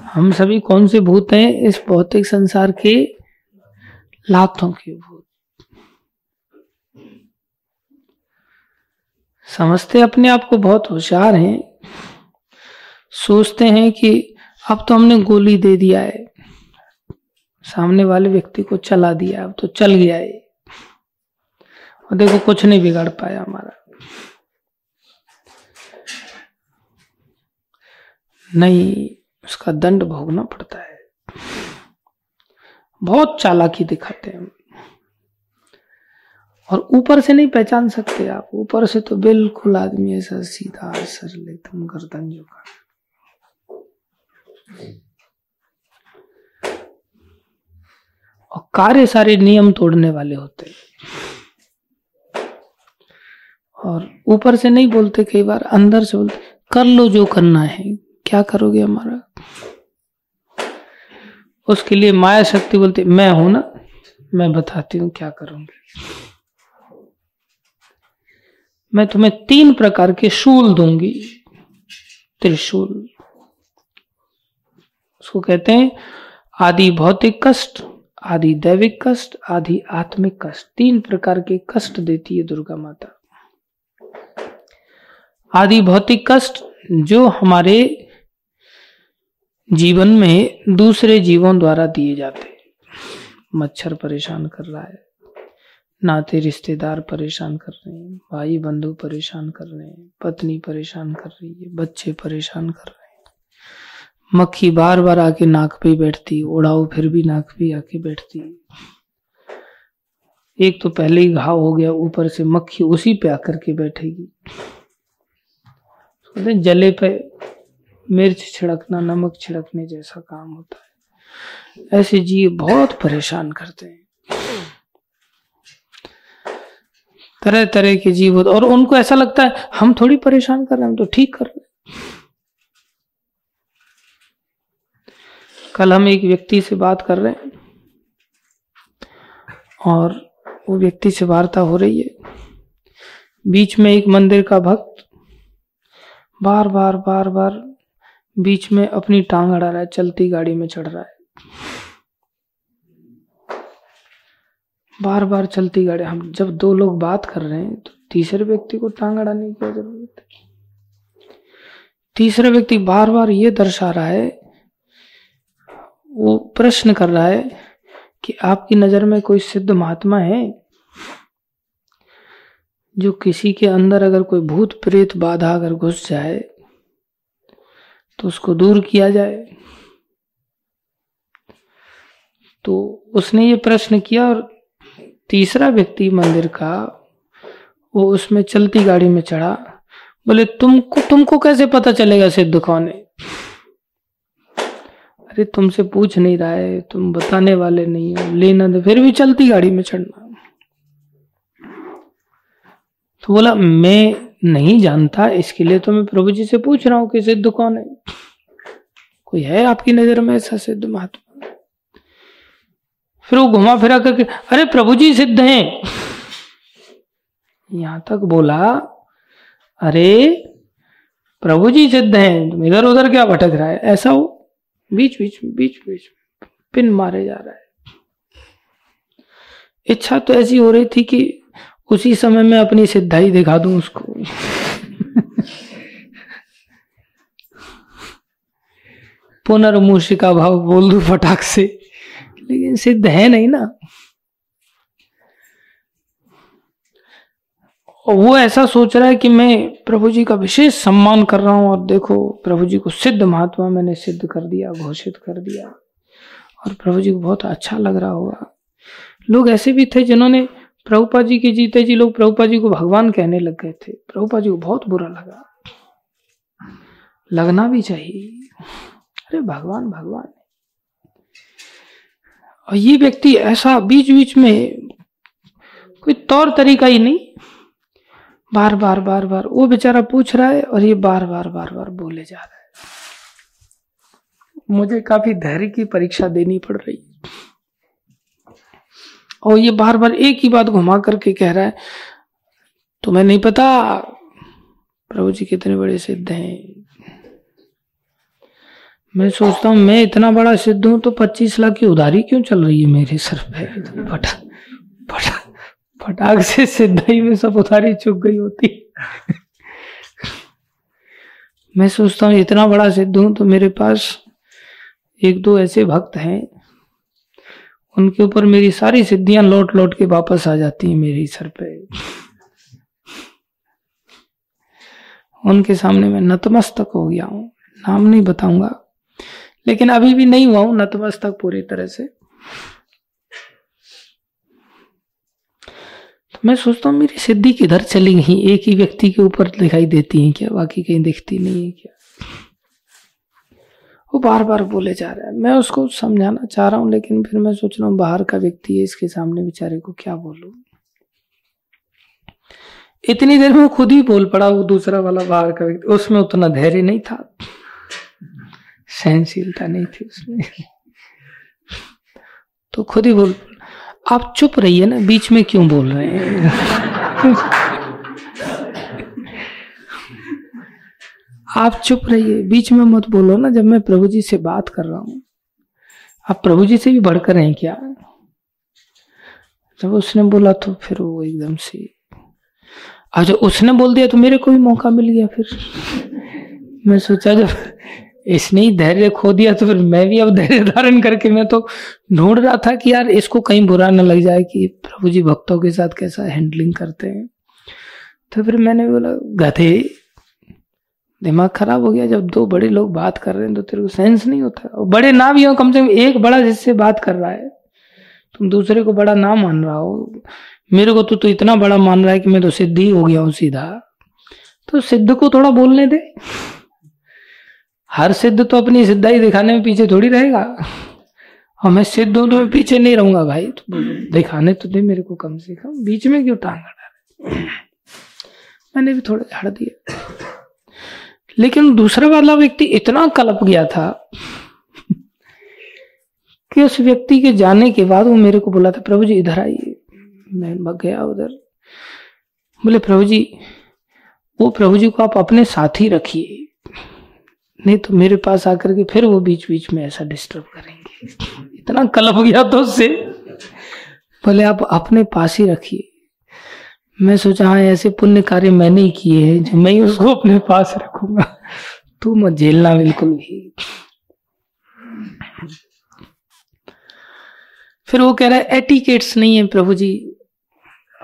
हम सभी कौन से भूत हैं? इस भौतिक संसार के लातों के भूत। समझते अपने आप को बहुत होशियार हैं। सोचते हैं कि अब तो हमने गोली दे दिया है। सामने वाले व्यक्ति को चला दिया, अब तो चल गया है। और देखो कुछ नहीं बिगाड़ पाया हमारा। नहीं, उसका दंड भोगना पड़ता है। बहुत चालाकी दिखाते हैं और ऊपर से नहीं पहचान सकते आप। ऊपर से तो बिल्कुल आदमी ऐसा सीधा सरल एकदम गर्दन झुका। और कार्य सारे नियम तोड़ने वाले होते। और ऊपर से नहीं बोलते कई बार, अंदर से बोलते, कर लो जो करना है, क्या करोगे हमारा? उसके लिए माया शक्ति बोलती, मैं हूँ ना, मैं बताती हूँ क्या करूँगी। मैं तुम्हें तीन प्रकार के शूल दूँगी। त्रिशूल। उसको कहते हैं आदि भौतिक कष्ट, आदि दैविक कष्ट, आदि आत्मिक कष्ट। तीन प्रकार के कष्ट देती है दुर्गा माता। आदि भौतिक कष्ट जो हमारे जीवन में दूसरे जीवों द्वारा दिए जाते। मच्छर परेशान कर रहा है। नाते रिश्तेदार परेशान कर रहे हैं, भाई बंधु परेशान कर रहे हैं, पत्नी परेशान कर रही है, बच्चे परेशान कर रहे हैं। मक्खी बार बार आके नाक पे बैठती उड़ाओ, फिर भी नाक पे आके बैठती एक तो पहले ही घाव हो गया, ऊपर से मक्खी उसी पे आकर के बैठेगी। जले पे मिर्च छिड़कना, नमक छिड़कने जैसा काम होता है। ऐसे जीव बहुत परेशान करते हैं। तरह तरह के जीव होते और उनको ऐसा लगता है, हम थोड़ी परेशान कर रहे हैं, हम तो ठीक कर रहे कल हम एक व्यक्ति से बात कर रहे हैं, और वो व्यक्ति से वार्ता हो रही है। बीच में एक मंदिर का भक्त बार बार बार बार बीच में अपनी टांग अड़ा रहा है, चलती गाड़ी में चढ़ रहा है। बार बार चलती गाड़ी। हम जब दो लोग बात कर रहे हैं तो तीसरे व्यक्ति को टांग अड़ाने की ज़रूरत है। तीसरा व्यक्ति बार बार ये दर्शा रहा है, वो प्रश्न कर रहा है कि आपकी नज़र में कोई सिद्ध महात्मा है? जो किसी के अंदर अगर कोई भूत प्रेत बाधा अगर घुस जाए तो उसको दूर किया जाए। तो उसने ये प्रश्न किया और तीसरा व्यक्ति मंदिर का, वो उसमें चलती गाड़ी में चढ़ा। बोले, तुमको तुमको कैसे पता चलेगा सिद्ध कौन है? अरे, तुमसे पूछ नहीं रहा है, तुम बताने वाले नहीं हो। लेना दे फिर भी चलती गाड़ी में चढ़ना। तो बोला, मैं नहीं जानता, इसके लिए तो मैं प्रभु जी से पूछ रहा हूँ कि सिद्ध कौन है? कोई है आपकी नज़र में ऐसा सिद्ध महात्मा? फिर वो घुमा फिरा करके, अरे प्रभु जी सिद्ध हैं। यहाँ तक बोला, अरे प्रभु जी सिद्ध हैं, तुम इधर उधर क्या भटक रहा है? ऐसा हो बीच बीच बीच बीच पिन मारे जा रहा है। इच्छा तो ऐसी हो रही थी कि उसी समय में अपनी सिद्धाई दिखा दूँ उसको। पुनर्मूषिका भाव बोल दू फटाक से। लेकिन सिद्ध है नहीं ना। वो ऐसा सोच रहा है कि मैं प्रभु जी का विशेष सम्मान कर रहा हूँ और देखो, प्रभु जी को सिद्ध महात्मा मैंने सिद्ध कर दिया, घोषित कर दिया। और प्रभु जी को बहुत अच्छा लग रहा होगा। लोग ऐसे भी थे जिन्होंने प्रभुपा जी के जीते जी लोग प्रभुपा जी को भगवान कहने लग गए थे। प्रभुपा जी को बहुत बुरा लगा। लगना भी चाहिए। अरे, भगवान भगवान। और ये व्यक्ति ऐसा बीच बीच में कोई तौर तरीका ही नहीं। बार बार बार बार वो बेचारा पूछ रहा है और ये बार बार बार बार बोले जा रहा है। मुझे काफ़ी धैर्य की परीक्षा देनी पड़ रही और ये बार बार एक ही बात घुमा करके कह रहा है, तुम्हें नहीं पता, प्रभु जी कितने बड़े सिद्ध हैं। मैं सोचता हूँ, मैं इतना बड़ा सिद्ध हूँ तो पच्चीस लाख की उधारी क्यों चल रही है मेरे सर पे? फटा फटा, फटाक से सिद्धाई में सब उधारी चुक गई होती। मैं सोचता हूँ, इतना बड़ा सिद्ध हूँ तो मेरे पास एक दो ऐसे भक्त हैं, उनके ऊपर मेरी सारी सिद्धियाँ लौट लौट के वापस आ जाती हैं मेरे सर पे। उनके सामने मैं नतमस्तक हो गया हूँ, नाम नहीं बताऊँगा। लेकिन अभी भी नहीं हुआ हूँ नतमस्तक पूरी तरह से। तो मैं सोचता हूँ, मेरी सिद्धि किधर चली गई? एक ही व्यक्ति के ऊपर दिखाई देती है क्या? बाकी कहीं दिखती नहीं है क्या? वो बार बार बोले जा रहा है। मैं उसको समझाना चाह रहा हूँ, लेकिन फिर मैं सोच रहा हूँ, बाहर का व्यक्ति है, इसके सामने बेचारे को क्या बोलू? इतनी देर में खुद ही बोल पड़ा, वो दूसरा वाला बाहर का व्यक्ति, उसमें उतना धैर्य नहीं था। सहनशीलता नहीं थी उसमें। तो खुद ही बोल, आप चुप रहिए ना, बीच में क्यों बोल रहे हैं? आप चुप रहिए, बीच में मत बोलो ना, जब मैं प्रभु जी से बात कर रहा हूँ। आप प्रभु जी से भी बढ़कर हैं क्या? जब उसने बोला तो फिर वो एकदम से आज उसने बोल दिया तो मेरे को भी मौका मिल गया फिर। मैं सोचा जब इसने ही धैर्य खो दिया तो फिर मैं भी अब धैर्य धारण करके मैं तो ढूंढ रहा था कि यार इसको कहीं बुरा ना लग जाए कि प्रभु जी भक्तों के साथ कैसा हैंडलिंग करते हैं। तो फिर मैंने बोला गधे दिमाग खराब हो गया जब दो बड़े लोग बात कर रहे हैं तो तेरे को सेंस नहीं होता और बड़े ना भी हो कम से कम एक बड़ा जिससे बात कर रहा है तुम दूसरे को बड़ा ना मान रहा हो। मेरे को तो, तो इतना बड़ा मान रहा है कि मैं तो सिद्ध ही हो गया हूँ सीधा। तो सिद्ध को थोड़ा बोलने दे। हर सिद्ध तो अपनी सिद्धाई दिखाने में पीछे थोड़ी रहेगा। और मैं सिद्ध हूँ तो मैं पीछे नहीं रहूँगा भाई। तो दिखाने तो दे मेरे को कम से कम। बीच में क्यों टांग मैंने भी थोड़ा झाड़ दिया। लेकिन दूसरा वाला व्यक्ति इतना कलप गया था कि उस व्यक्ति के जाने के बाद वो मेरे को बोला था, प्रभु जी, इधर आइए। मैं भग गया उधर। बोले, प्रभु जी, वो प्रभु जी को आप अपने साथ ही रखिए। नहीं तो मेरे पास आकर के फिर वो बीच बीच में ऐसा डिस्टर्ब करेंगे। इतना कलप गया तो उससे। बोले आप अपने पास ही रखिए। मैं सोचा हाँ ऐसे पुण्य कार्य मैंने ही किए हैं जो मैं ही उसको अपने पास रखूँगा। तू मत झेलना बिल्कुल भी। फिर वो कह रहा है एटिकेट्स नहीं है प्रभु जी।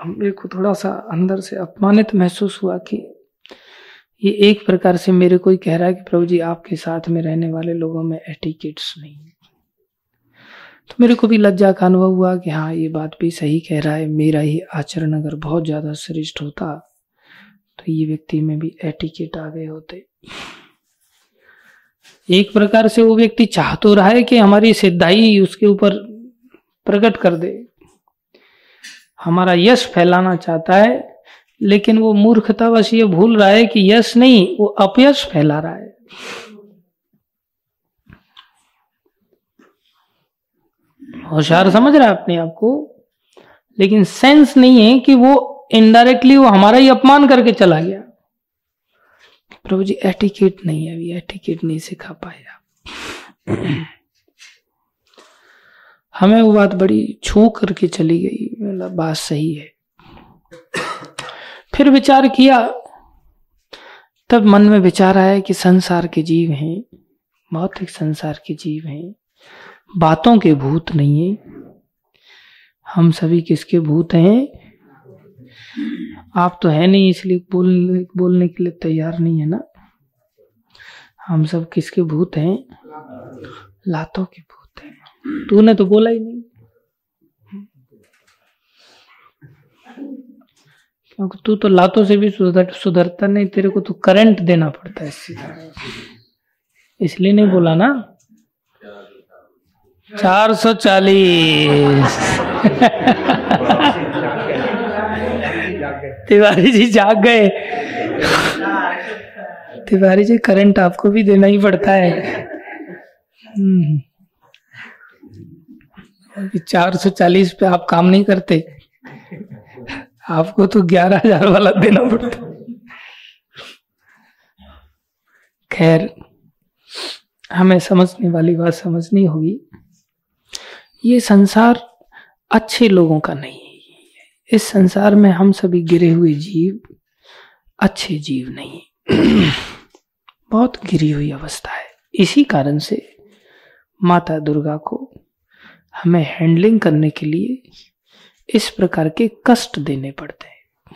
मेरे को थोड़ा सा अंदर से अपमानित महसूस हुआ कि ये एक प्रकार से मेरे को ही कह रहा है कि प्रभु जी, आपके साथ में रहने वाले लोगों में एटिकेट्स नहीं तो मेरे को भी लज्जा का अनुभव हुआ कि हाँ ये बात भी सही कह रहा है। मेरा ही आचरण अगर बहुत ज़्यादा श्रेष्ठ होता तो ये व्यक्ति में भी एटिकेट आ गए होते। एक प्रकार से वो व्यक्ति चाह तो रहा है कि हमारी सिद्धाई उसके ऊपर प्रकट कर दे। हमारा यश फैलाना चाहता है लेकिन वो मूर्खता बस ये भूल रहा है कि यश नहीं, वो अपयश फैला रहा है। होशियार समझ रहा है अपने आप को, लेकिन सेंस नहीं है कि वो इनडायरेक्टली वो हमारा ही अपमान करके चला गया। प्रभु जी, एटिकेट नहीं है, अभी एटिकेट नहीं सिखा पाया हमें वो बात बड़ी छू करके चली गई मतलब बात सही है। फिर विचार किया, तब मन में विचार आया कि संसार के जीव हैं, भौतिक संसार के जीव हैं। बातों के भूत नहीं है। हम सभी किसके भूत हैं? आप तो है नहीं, इसलिए बोलने बोलने के लिए तैयार नहीं है ना? हम सब किसके भूत हैं? लातों के भूत हैं। तूने तो बोला ही नहीं। क्योंकि तू तो लातों से भी सुधर, सुधरता नहीं, तेरे को तो करंट देना पड़ता है इसलिए नहीं बोला ना? चार सौ चालीस। तिवारी जी जाग गए। तिवारी जी करंट आपको भी देना ही पड़ता है। हम्म। चार सौ चालीस पे आप काम नहीं करते। आपको तो ग्यारह हज़ार वाला देना पड़ता। खैर, हमें समझने वाली बात समझनी होगी। ये संसार अच्छे लोगों का नहीं है इस संसार में हम सभी गिरे हुए जीव, अच्छे जीव नहीं बहुत गिरी हुई अवस्था है। इसी कारण से माता दुर्गा को हमें हैंडलिंग करने के लिए इस प्रकार के कष्ट देने पड़ते हैं।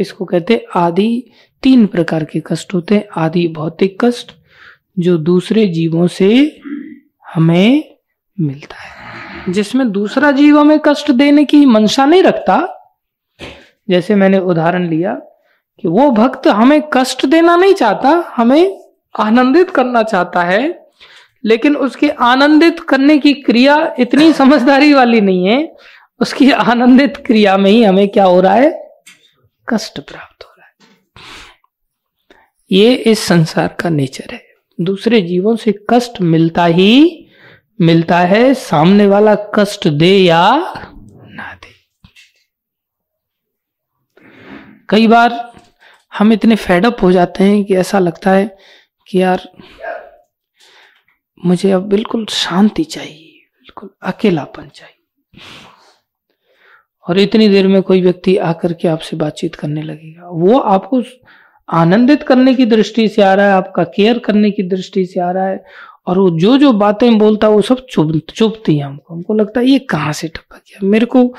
इसको कहते हैं आदि, तीन प्रकार के कष्ट होते हैं। आदि भौतिक कष्ट, जो दूसरे जीवों से हमें मिलता है। जिसमें दूसरा जीव हमें कष्ट देने की मंशा नहीं रखता, जैसे मैंने उदाहरण लिया कि वो भक्त हमें कष्ट देना नहीं चाहता, हमें आनंदित करना चाहता है, लेकिन उसके आनंदित करने की क्रिया इतनी समझदारी वाली नहीं है उसकी आनंदित क्रिया में ही हमें क्या हो रहा है? कष्ट प्राप्त हो रहा है। ये इस संसार का नेचर है। दूसरे जीवों से कष्ट मिलता ही मिलता है। सामने वाला कष्ट दे या ना दे। कई बार हम इतने फेडअप हो जाते हैं कि ऐसा लगता है कि यार, मुझे अब बिल्कुल शांति चाहिए, बिल्कुल अकेलापन चाहिए। और इतनी देर में कोई व्यक्ति आकर के आपसे बातचीत करने लगेगा। वो आपको आनंदित करने की दृष्टि से आ रहा है, आपका केयर करने की दृष्टि से आ रहा है, और वो जो जो बातें बोलता है, वो सब चुभ, चुभती है हमको। हमको लगता है, ये कहाँ से टपक गया? मेरे को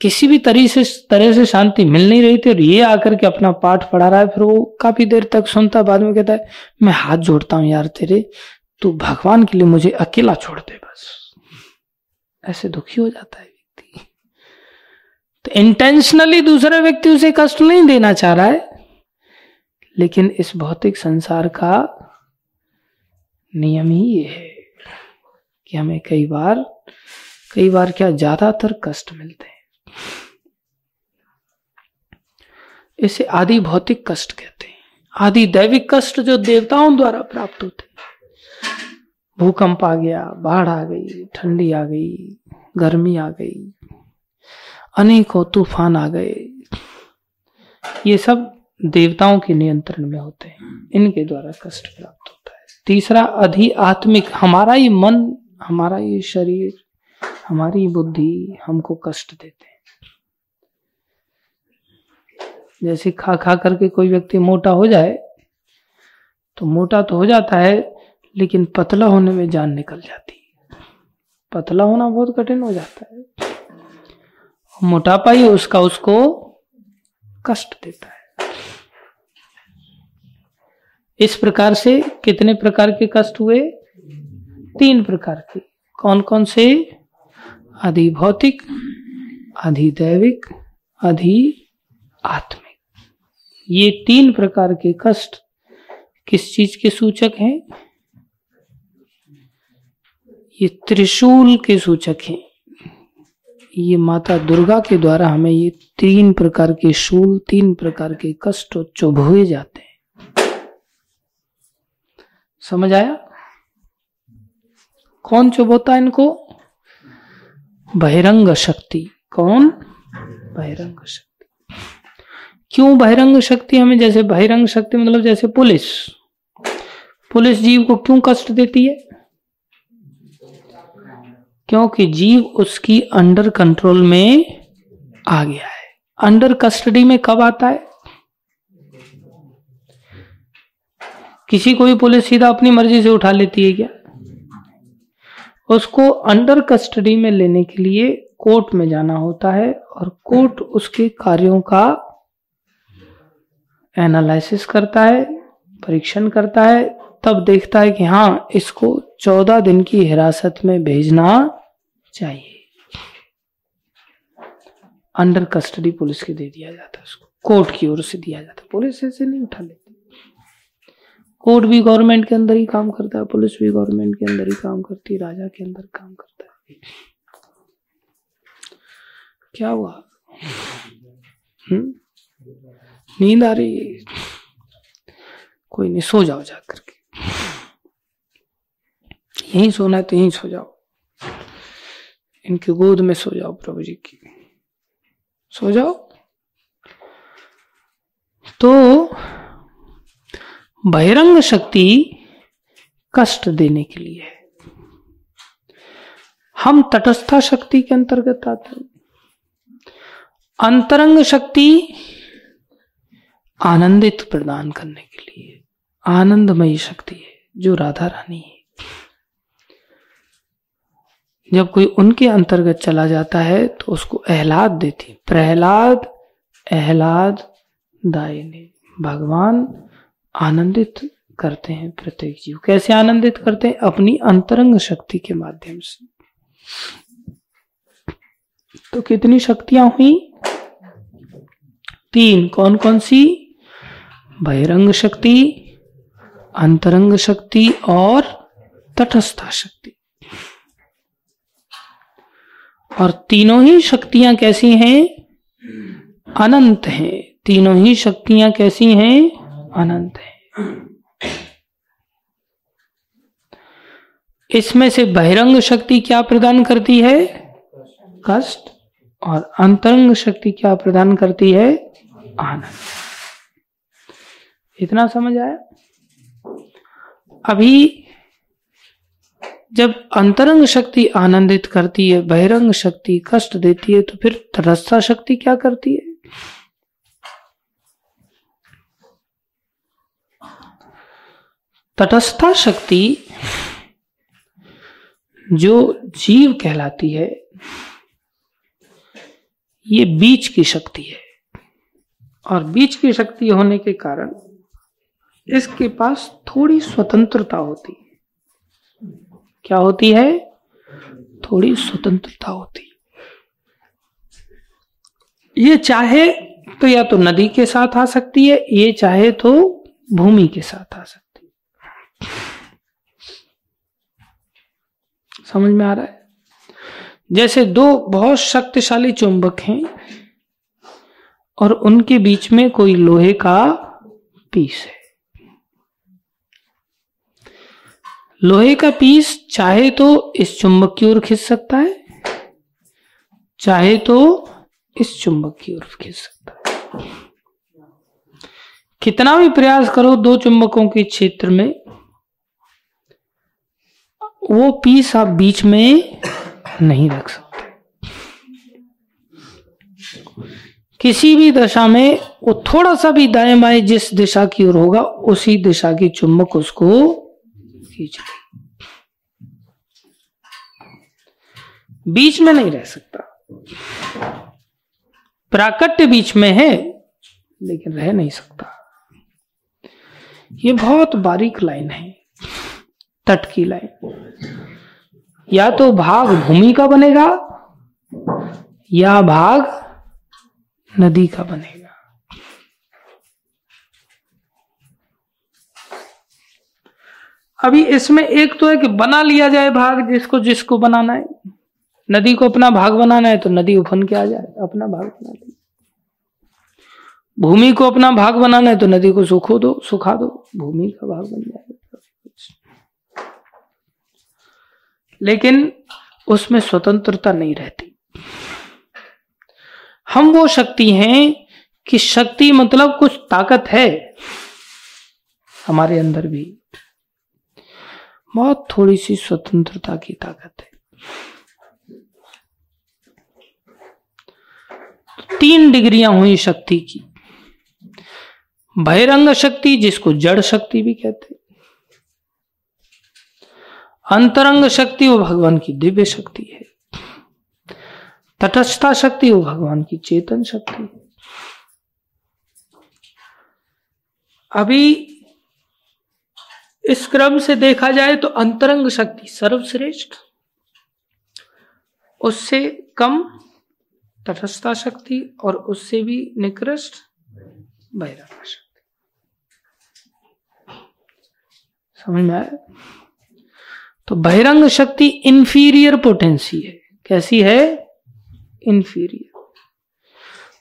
किसी भी तरह से तरह से शांति मिल नहीं रही थी, और ये आकर के अपना पाठ पढ़ा रहा है, फिर वो काफ़ी देर तक सुनता बाद में कहता है, मैं हाथ जोड़ता हूँ यार तेरे, तू भगवान के लिए मुझे अकेला छोड़ दे बस। ऐसे दुखी हो जाता है। तो इंटेंशनली दूसरे व्यक्ति उसे कष्ट नहीं देना चाह रहा है, लेकिन इस भौतिक संसार का नियम ही ये है कि हमें कई बार कई बार क्या ज़्यादातर कष्ट मिलते हैं। इसे आदि भौतिक कष्ट कहते हैं। आदि दैविक कष्ट जो देवताओं द्वारा प्राप्त होते भूकंप आ गया, बाढ़ आ गई, ठंडी आ गई, गर्मी आ गई अनेकों तूफ़ान आ गए। ये सब देवताओं के नियंत्रण में होते हैं। इनके द्वारा कष्ट प्राप्त होता है। तीसरा, अधि आत्मिक। हमारा ही मन, हमारा ही शरीर, हमारी बुद्धि हमको कष्ट देते हैं। जैसे खा खा करके कोई व्यक्ति मोटा हो जाए तो मोटा तो हो जाता है, लेकिन पतला होने में जान निकल जाती है। पतला होना बहुत कठिन हो जाता है। मोटापा ही उसका उसको कष्ट देता है। इस प्रकार से कितने प्रकार के कष्ट हुए? तीन प्रकार के। कौन कौन से? अधि भौतिक अधि दैविक अधि आत्मिक। ये तीन प्रकार के कष्ट किस चीज़ के सूचक हैं? ये त्रिशूल के सूचक हैं। ये माता दुर्गा के द्वारा हमें ये तीन प्रकार के शूल, तीन प्रकार के कष्ट चुभोए जाते हैं। समझ आया? कौन चुभोता इनको? बहिरंग शक्ति। कौन? बहिरंग शक्ति। क्यों बहिरंग शक्ति? हमें जैसे बहिरंग शक्ति मतलब जैसे पुलिस। पुलिस जीव को क्यों कष्ट देती है? क्योंकि जीव उसकी अंडर कंट्रोल में आ गया है। अंडर कस्टडी में कब आता है? किसी को भी पुलिस सीधा अपनी मर्ज़ी से उठा लेती है क्या? उसको अंडर कस्टडी में लेने के लिए कोर्ट में जाना होता है और कोर्ट उसके कार्यों का एनालिसिस करता है, परीक्षण करता है, तब देखता है कि हाँ इसको चौदह दिन की हिरासत में भेजना चाहिए। अंडर कस्टडी पुलिस के दे दिया जाता है उसको। कोर्ट की ओर से दिया जाता है। पुलिस ऐसे नहीं उठा लेती। कोर्ट भी गवर्नमेंट के अंदर ही काम करता है, पुलिस भी गवर्नमेंट के अंदर ही काम करती है, राजा के अंदर काम करता है। क्या हुआ? हम्म? नींद आ रही है। कोई नहीं, सो जाओ जा करके यहीं सोना है तो यहीं सो जाओ। इनकी गोद में सो जाओ प्रभु जी की। सो जाओ। तो बहिरंग शक्ति कष्ट देने के लिए है। हम तटस्था शक्ति के अंतर्गत आते हैं। अंतरंग शक्ति आनंदित प्रदान करने के लिए, आनंदमयी शक्ति है, जो राधा रानी है। जब कोई उनके अंतर्गत चला जाता है तो उसको एहलाद देती प्रहलाद, एहलाद दायने। भगवान आनंदित करते हैं प्रत्येक जीव कैसे आनंदित करते हैं? अपनी अंतरंग शक्ति के माध्यम से। तो कितनी शक्तियाँ हुई? तीन। कौन कौन सी? बहिरंग शक्ति, अंतरंग शक्ति और तटस्था शक्ति। और तीनों ही शक्तियाँ कैसी हैं? अनंत हैं। तीनों ही शक्तियाँ कैसी हैं? अनंत हैं। इसमें से बहिरंग शक्ति क्या प्रदान करती है? कष्ट। और अंतरंग शक्ति क्या प्रदान करती है? आनंद। इतना समझ आया? अभी जब अंतरंग शक्ति आनंदित करती है, बहिरंग शक्ति कष्ट देती है तो फिर तटस्था शक्ति क्या करती है? तटस्था शक्ति जो जीव कहलाती है, ये बीच की शक्ति है। और बीच की शक्ति होने के कारण इसके पास थोड़ी स्वतंत्रता होती क्या होती है? थोड़ी स्वतंत्रता होती ये चाहे तो या तो नदी के साथ आ सकती है, ये चाहे तो भूमि के साथ आ सकती है। समझ में आ रहा है? जैसे दो बहुत शक्तिशाली चुंबक हैं और उनके बीच में कोई लोहे का पीस है। लोहे का पीस चाहे तो इस चुंबक की ओर खींच सकता है, चाहे तो इस चुंबक की ओर खींच सकता है। कितना भी प्रयास करो दो चुंबकों के क्षेत्र में, वो पीस आप बीच में नहीं रख सकते। किसी भी दशा में वो थोड़ा सा भी दाएँ बाएँ जिस दिशा की ओर होगा, उसी दिशा की चुंबक उसको खींच बीच में नहीं रह सकता। प्राकट्य बीच में है, लेकिन रह नहीं सकता। ये बहुत बारीक लाइन है तट की लाइन। या तो भाग भूमि का बनेगा, या भाग नदी का बनेगा। अभी इसमें एक तो है कि बना लिया जाए भाग जिसको जिसको बनाना है। नदी को अपना भाग बनाना है तो नदी उफन के आ जाए, अपना भाग बना ले भूमि को अपना भाग बनाना है तो नदी को सुखो दो, सुखा दो, भूमि का भाग बन जाएगा। लेकिन उसमें स्वतंत्रता नहीं रहती। हम वो शक्ति हैं कि शक्ति मतलब कुछ ताकत है, हमारे अंदर भी। बहुत थोड़ी सी स्वतंत्रता की ताकत है। तीन डिग्रियाँ हुई शक्ति की। बहिरंग शक्ति, जिसको जड़ शक्ति भी कहते अंतरंग शक्ति वो भगवान की दिव्य शक्ति है। तटस्थता शक्ति वो भगवान की चेतन शक्ति है। अभी इस क्रम से देखा जाए तो अंतरंग शक्ति सर्वश्रेष्ठ, उससे कम तटस्थता शक्ति और उससे भी निकृष्ट बहिरंग शक्ति। समझ में आया? तो बहिरंग शक्ति इंफीरियर पोटेंसी है। कैसी है? इंफीरियर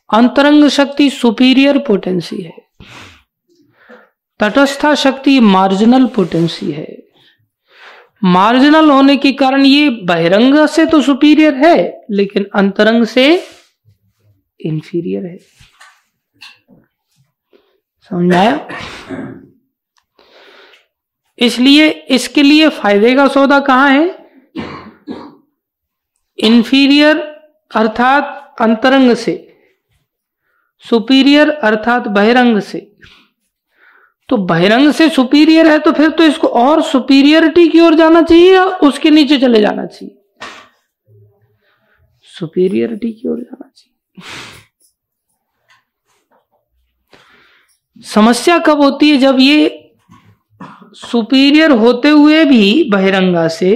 अंतरंग शक्ति सुपीरियर पोटेंसी है। तटस्था शक्ति मार्जिनल पोटेंसी है। मार्जिनल होने के कारण ये बहिरंग से तो सुपीरियर है, लेकिन अंतरंग से इंफीरियर है। समझ आया इसलिए इसके लिए फ़ायदे का सौदा कहाँ है? इंफीरियर अर्थात अंतरंग से सुपीरियर अर्थात बहिरंग से। तो बहिरंग से सुपीरियर है तो फिर तो इसको और सुपीरियरिटी की ओर जाना चाहिए या उसके नीचे चले जाना चाहिए? सुपीरियरिटी की ओर जाना चाहिए। समस्या कब होती है जब ये सुपीरियर होते हुए भी बहिरंगा से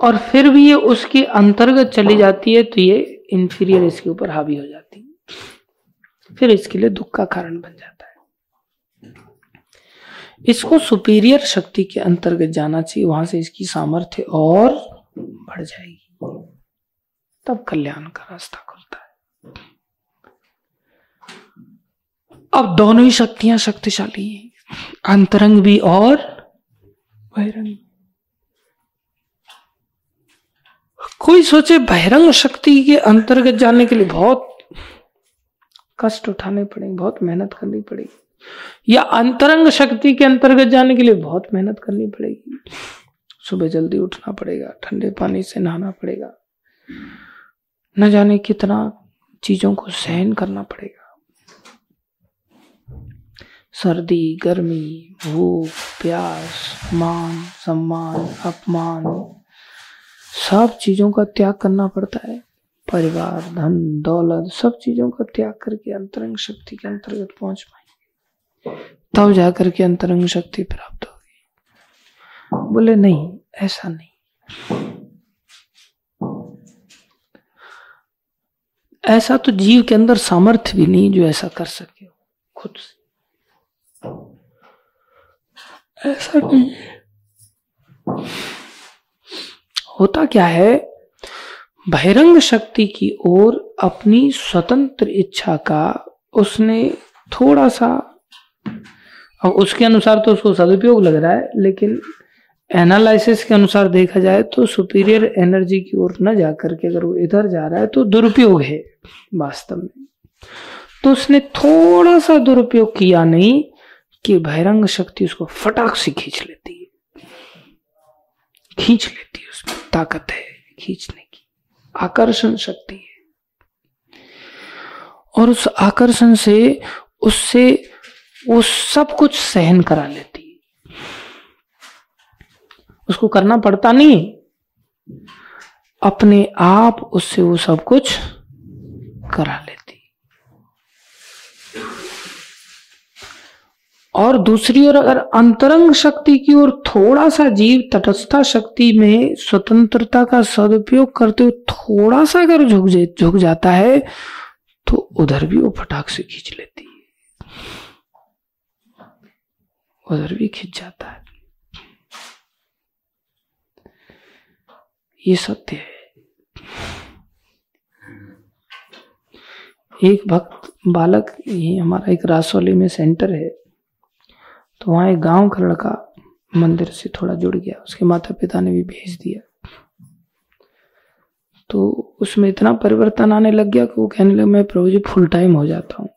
और फिर भी ये उसके अंतर्गत चली जाती है तो ये इंफीरियर इसके ऊपर हावी हो जाती है। फिर इसके लिए दुख का कारण बन जाता है। इसको सुपीरियर शक्ति के अंतर्गत जाना चाहिए। वहाँ से इसकी सामर्थ्य और बढ़ जाएगी। तब कल्याण का रास्ता खुलता है। अब दोनों ही शक्तियाँ शक्तिशाली हैं। अंतरंग भी और बहिरंग। कोई सोचे बहिरंग शक्ति के अंतर्गत जाने के लिए बहुत कष्ट उठाने पड़ेंगे, बहुत मेहनत करनी पड़ेगी। या अंतरंग शक्ति के अंतर्गत जाने के लिए बहुत मेहनत करनी पड़ेगी। सुबह जल्दी उठना पड़ेगा, ठंडे पानी से नहाना पड़ेगा। न जाने कितना चीज़ों को सहन करना पड़ेगा। सर्दी, गर्मी, भूख, प्यास, मान, सम्मान, अपमान, सब चीज़ों का त्याग करना पड़ता है। परिवार, धन, दौलत, सब चीज़ों का त्याग करके अंतरंग शक्ति के अंतर्गत पहुँच पाएँगे तब जाकर के अंतरंग शक्ति प्राप्त होगी। बोले, नहीं, ऐसा नहीं। ऐसा तो जीव के अंदर सामर्थ्य भी नहीं जो ऐसा कर सके, खुद से। ऐसा नहीं। होता क्या है? बहिरंग शक्ति की ओर अपनी स्वतंत्र इच्छा का उसने थोड़ा सा अब उसके अनुसार तो उसको सदुपयोग लग रहा है, लेकिन एनालिसिस के अनुसार देखा जाए तो सुपीरियर एनर्जी की ओर न जाकर के अगर वो इधर जा रहा है तो दुरुपयोग है वास्तव में। तो उसने थोड़ा सा दुरुपयोग किया नहीं कि बहिरंग शक्ति उसको फटाक से खींच लेती है। खींच लेती है उसमें, ताकत है खींचने की। आकर्षण शक्ति है। और उस आकर्षण से, उससे वो सब कुछ सहन करा लेती। उसको करना पड़ता नहीं। अपने आप उससे वो सब कुछ करा लेती। और दूसरी ओर अगर अंतरंग शक्ति की ओर थोड़ा सा जीव तटस्थता शक्ति में स्वतंत्रता का सदुपयोग करते हुए थोड़ा सा अगर झुक झुक जाता है तो उधर भी वो फटाक से खींच लेती। है उधर भी खींच जाता है। ये सत्य है। एक भक्त, बालक ये हमारा एक रासौली में सेंटर है तो वहाँ एक गाँव का लड़का मंदिर से थोड़ा जुड़ गया, उसके माता पिता ने भी भेज दिया। तो उसमें इतना परिवर्तन आने लग गया कि वो कहने लगा, मैं प्रभु जी फुल टाइम हो जाता हूँ।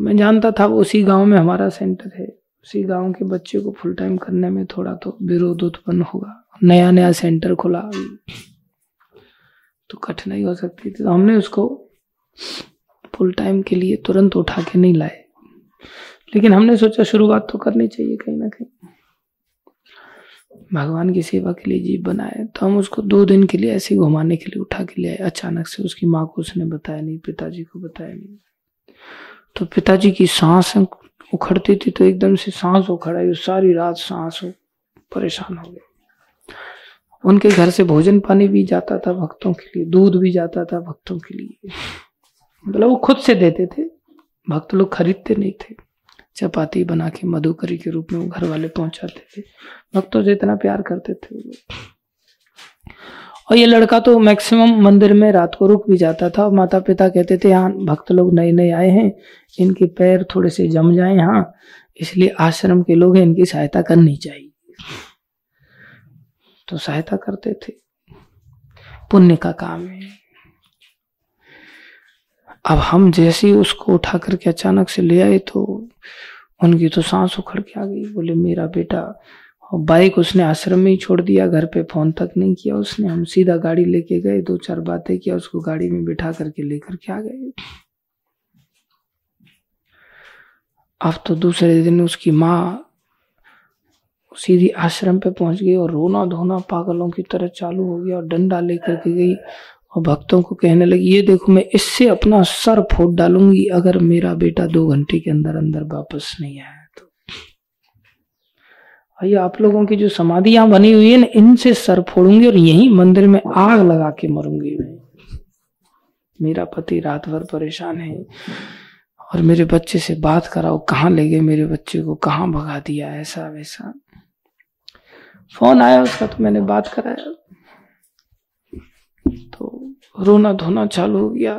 मैं जानता था उसी गाँव में हमारा सेंटर है। उसी गाँव के बच्चे को फुल टाइम करने में थोड़ा तो विरोध उत्पन्न होगा। नया नया सेंटर खुला। तो कठिनाई हो सकती थी। तो हमने उसको फुल टाइम के लिए तुरंत उठा के नहीं लाए। लेकिन हमने सोचा शुरुआत तो करनी चाहिए कहीं ना कहीं। भगवान की सेवा के लिए जीव बनाए। तो हम उसको दो दिन के लिए ऐसे घुमाने के लिए उठा के ले आए। अचानक से उसकी माँ को उसने बताया नहीं, पिताजी को बताया नहीं। तो पिताजी की सांस उखड़ती थी तो एकदम से सांस उखड़ आई, सारी रात सांस परेशान हो गए उनके घर से भोजन पानी भी जाता था भक्तों के लिए, दूध भी जाता था भक्तों के लिए। मतलब वो खुद से देते थे, भक्त लोग खरीदते नहीं थे। चपाती बना के मधुकरी के रूप में वो घर वाले पहुंचाते थे। भक्तों से इतना प्यार करते थे वो और ये लड़का तो मैक्सिमम मंदिर में रात को रुक भी जाता था। माता पिता कहते थे यहाँ भक्त लोग नए नए आए हैं। इनके पैर थोड़े से जम जाए यहाँ इसलिए आश्रम के लोग इनकी सहायता करनी चाहिए। तो सहायता करते थे। पुण्य का काम है। अब हम जैसे ही उसको उठा करके अचानक से ले आए तो उनकी तो सांस उखड़ के आ गई। बोले, मेरा बेटा बाइक उसने आश्रम में ही छोड़ दिया, घर पे फ़ोन तक नहीं किया उसने। हम सीधा गाड़ी लेके गए, दो चार बातें किया, उसको गाड़ी में बिठा करके लेकर के आ गए। अब तो दूसरे दिन उसकी माँ सीधी आश्रम पे पहुँच गई और रोना धोना पागलों की तरह चालू हो गया और डंडा लेकर के गई और भक्तों को कहने लगी, ये देखो, मैं इससे अपना सर फोड़ डालूँगी अगर मेरा बेटा दो घंटे के अंदर अंदर वापस नहीं आया। तो भैया आप लोगों की जो समाधि यहाँ बनी हुई है ना इनसे सर फोड़ूँगी और यही मंदिर में आग लगा के मरूँगी मैं। मेरा पति रात भर परेशान है और मेरे बच्चे से बात कराओ, कहाँ ले गए मेरे बच्चे को, कहाँ भगा दिया, ऐसा वैसा। फ़ोन आया उसका तो मैंने बात कराया। रोना धोना चालू हो गया।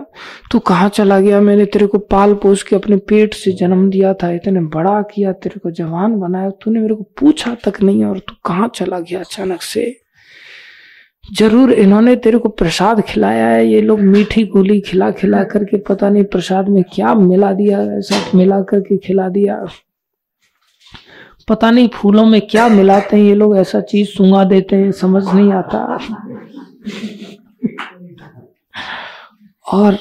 तू कहाँ चला गया? मैंने तेरे को पाल पोस के अपने पेट से जन्म दिया था। इतने बड़ा किया, तेरे को जवान बनाया। तूने मेरे को पूछा तक नहीं और तू कहाँ चला गया अचानक से? ज़रूर इन्होंने तेरे को प्रसाद खिलाया है। ये लोग मीठी गोली खिला खिला करके पता नहीं प्रसाद में क्या मिला दिया, ऐसा मिला करके खिला दिया। पता नहीं फूलों में क्या मिलाते हैं। ये लोग ऐसा चीज़ सुंगा देते हैं, समझ नहीं आता। और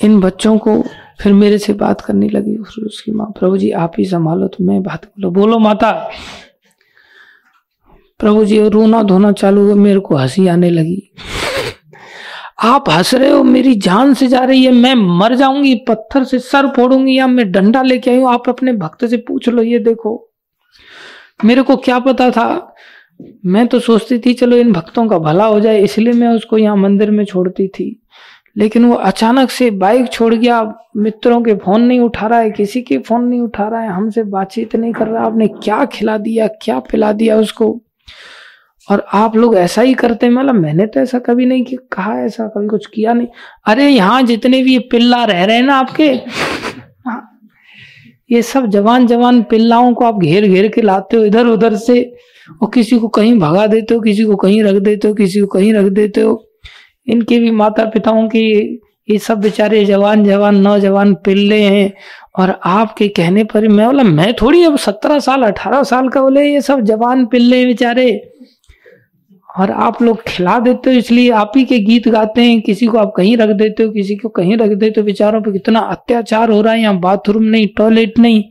इन बच्चों को फिर मेरे से बात करने लगी उसकी माँ, प्रभु जी, आप ही संभालो तो मैं बात बोलो। बोलो माता। प्रभु जी, रोना धोना चालू हुआ मेरे को हँसी आने लगी। आप हंस रहे हो, मेरी जान से जा रही है, मैं मर जाऊँगी, पत्थर से सर फोड़ूँगी, या मैं डंडा लेके आई हूँ आप अपने भक्त से पूछ लो, ये देखो। मेरे को क्या पता था? मैं तो सोचती थी, चलो इन भक्तों का भला हो जाए, इसलिए मैं उसको यहाँ मंदिर में छोड़ती थी। लेकिन वो अचानक से बाइक छोड़ गया। मित्रों के फ़ोन नहीं उठा रहा है किसी के फ़ोन नहीं उठा रहा है हमसे बातचीत नहीं कर रहा आपने क्या खिला दिया क्या पिला दिया उसको? और आप लोग ऐसा ही करते हैं मतलब मैंने तो ऐसा कभी नहीं कि कहा ऐसा कभी कुछ किया नहीं। अरे यहाँ जितने भी पिल्ला रह रहे हैं ना आपके हाँ, ये सब जवान जवान पिल्लाओं को आप घेर घेर के लाते हो इधर उधर से और किसी को कहीं भगा देते हो किसी को कहीं रख देते हो किसी को कहीं रख देते हो। इनके भी माता पिताओं की ये सब बेचारे जवान जवान, नौजवान पिल्ले हैं और आपके कहने पर मैं बोला, मैं थोड़ी अब सत्रह साल, अठारह साल का बोले, ये सब जवान पिल्ले बेचारे। और आप लोग खिला देते हो, इसलिए आप ही के गीत गाते हैं, किसी को आप कहीं रख देते हो, किसी को कहीं रख देते हो, बेचारों पे कितना अत्याचार हो रहा है, यहाँ बाथरूम नहीं, टॉयलेट नहीं।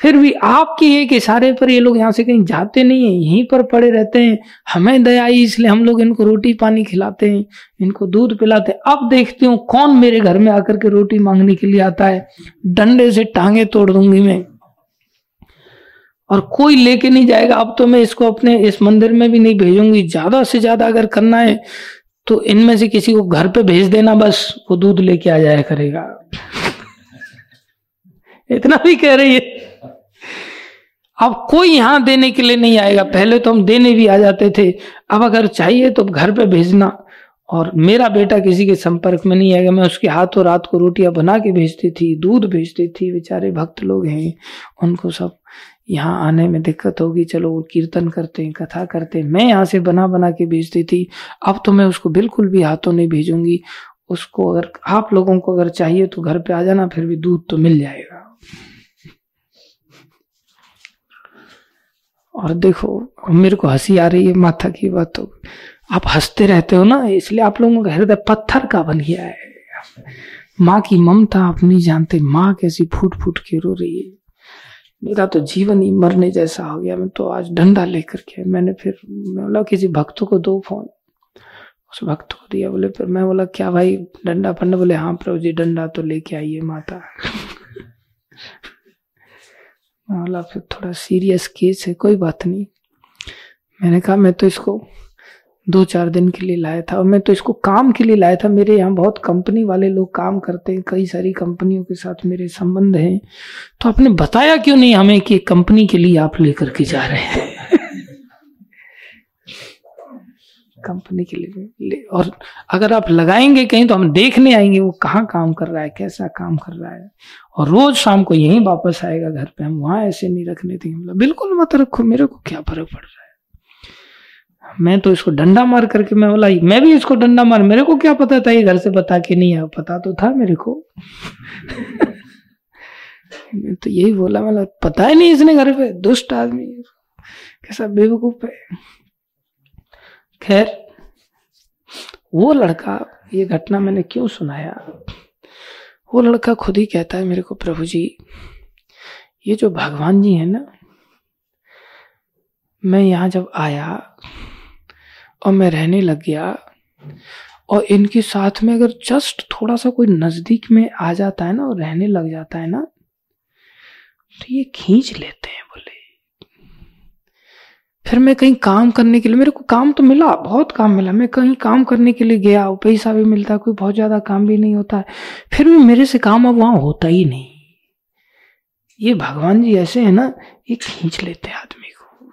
फिर भी आपके एक इशारे पर ये लोग यहाँ से कहीं जाते नहीं है, यहीं पर पड़े रहते हैं। हमें दया आई इसलिए हम लोग इनको रोटी पानी खिलाते हैं, इनको दूध पिलाते हैं। अब देखती हूँ कौन मेरे घर में आकर के रोटी मांगने के लिए आता है। डंडे से टांगे तोड़ दूँगी मैं। और कोई लेके नहीं जाएगा। अब तो मैं इसको अपने इस मंदिर में भी नहीं भेजूँगी। ज़्यादा से ज़्यादा अगर करना है तो इनमें से किसी को घर पे भेज देना बस। वो दूध लेके आ जाया करेगा। इतना भी कह रही है अब कोई यहाँ देने के लिए नहीं आएगा। पहले तो हम देने भी आ जाते थे। अब अगर चाहिए तो घर पे भेजना। और मेरा बेटा किसी के संपर्क में नहीं आएगा। मैं उसके हाथों रात को रोटियाँ बना के भेजती थी, दूध भेजती थी। बेचारे भक्त लोग हैं। उनको सब यहाँ आने में दिक्कत होगी। चलो वो कीर्तन करते हैं, कथा करते हैं। मैं यहाँ से बना बना के भेजती थी। अब तो मैं उसको बिल्कुल भी हाथों नहीं भेजूँगी। उसको अगर आप लोगों को अगर चाहिए तो घर पे आ जाना, फिर भी दूध तो मिल जाएगा। और देखो, मेरे को हँसी आ रही है, माथा की बात तो आप हँसते रहते हो ना, इसलिए आप लोगों का हृदय पत्थर का बन गया है। माँ की ममता आप नहीं जानते, माँ कैसी फूट फूट के रो रही है। मेरा तो जीवन ही मरने जैसा हो गया, मैं तो आज डंडा लेकर के, मैंने फिर, मैं बोला, किसी भक्त को दो फ़ोन। उस भक्त को दिया, बोले, फिर मैं बोला, क्या भाई डंडा फंडा बोले हाँ प्रभु जी, डंडा तो लेके आइए माता। बोला फिर थोड़ा सीरियस केस है, कोई बात नहीं। मैंने कहा, मैं तो इसको दो चार दिन के लिए लाया था और मैं तो इसको काम के लिए लाया था। मेरे यहाँ बहुत कंपनी वाले लोग काम करते हैं, कई सारी कंपनियों के साथ मेरे संबंध हैं। तो आपने बताया क्यों नहीं हमें कि कंपनी के लिए आप लेकर के जा रहे हैं? कंपनी के लिए। और अगर आप लगाएँगे कहीं तो हम देखने आएँगे वो कहाँ काम कर रहा है, कैसा काम कर रहा है। और रोज शाम को यहीं वापस आएगा घर पे, हम वहाँ ऐसे नहीं रखने देंगे। बिल्कुल मत रखो, मेरे को क्या फ़र्क पड़ रहा है। मैं तो इसको डंडा मार करके मैं बोला, मैं भी इसको डंडा मार, मेरे को क्या पता था ये घर से बता के नहीं आया, पता तो था मेरे को। तो यही बोला मतलब पता ही नहीं इसने घर पे, दुष्ट आदमी, कैसा बेवकूफ़ है। खैर, वो लड़का, ये घटना मैंने क्यों सुनाया? वो लड़का खुद ही कहता है, मेरे को प्रभु जी, ये जो भगवान जी है ना, मैं यहाँ जब आया और मैं रहने लग गया और इनके साथ में अगर जस्ट थोड़ा सा कोई नज़दीक में आ जाता है ना और रहने लग जाता है ना तो ये खींच लेते हैं बोले। फिर मैं कहीं काम करने के लिए, मेरे को काम तो मिला, बहुत काम मिला। मैं कहीं काम करने के लिए गया, पैसा भी मिलता, कोई बहुत ज़्यादा काम भी नहीं होता। है फिर भी मेरे से काम अब वहाँ होता ही नहीं। ये भगवान जी ऐसे है ना, ये खींच लेते हैं आदमी को।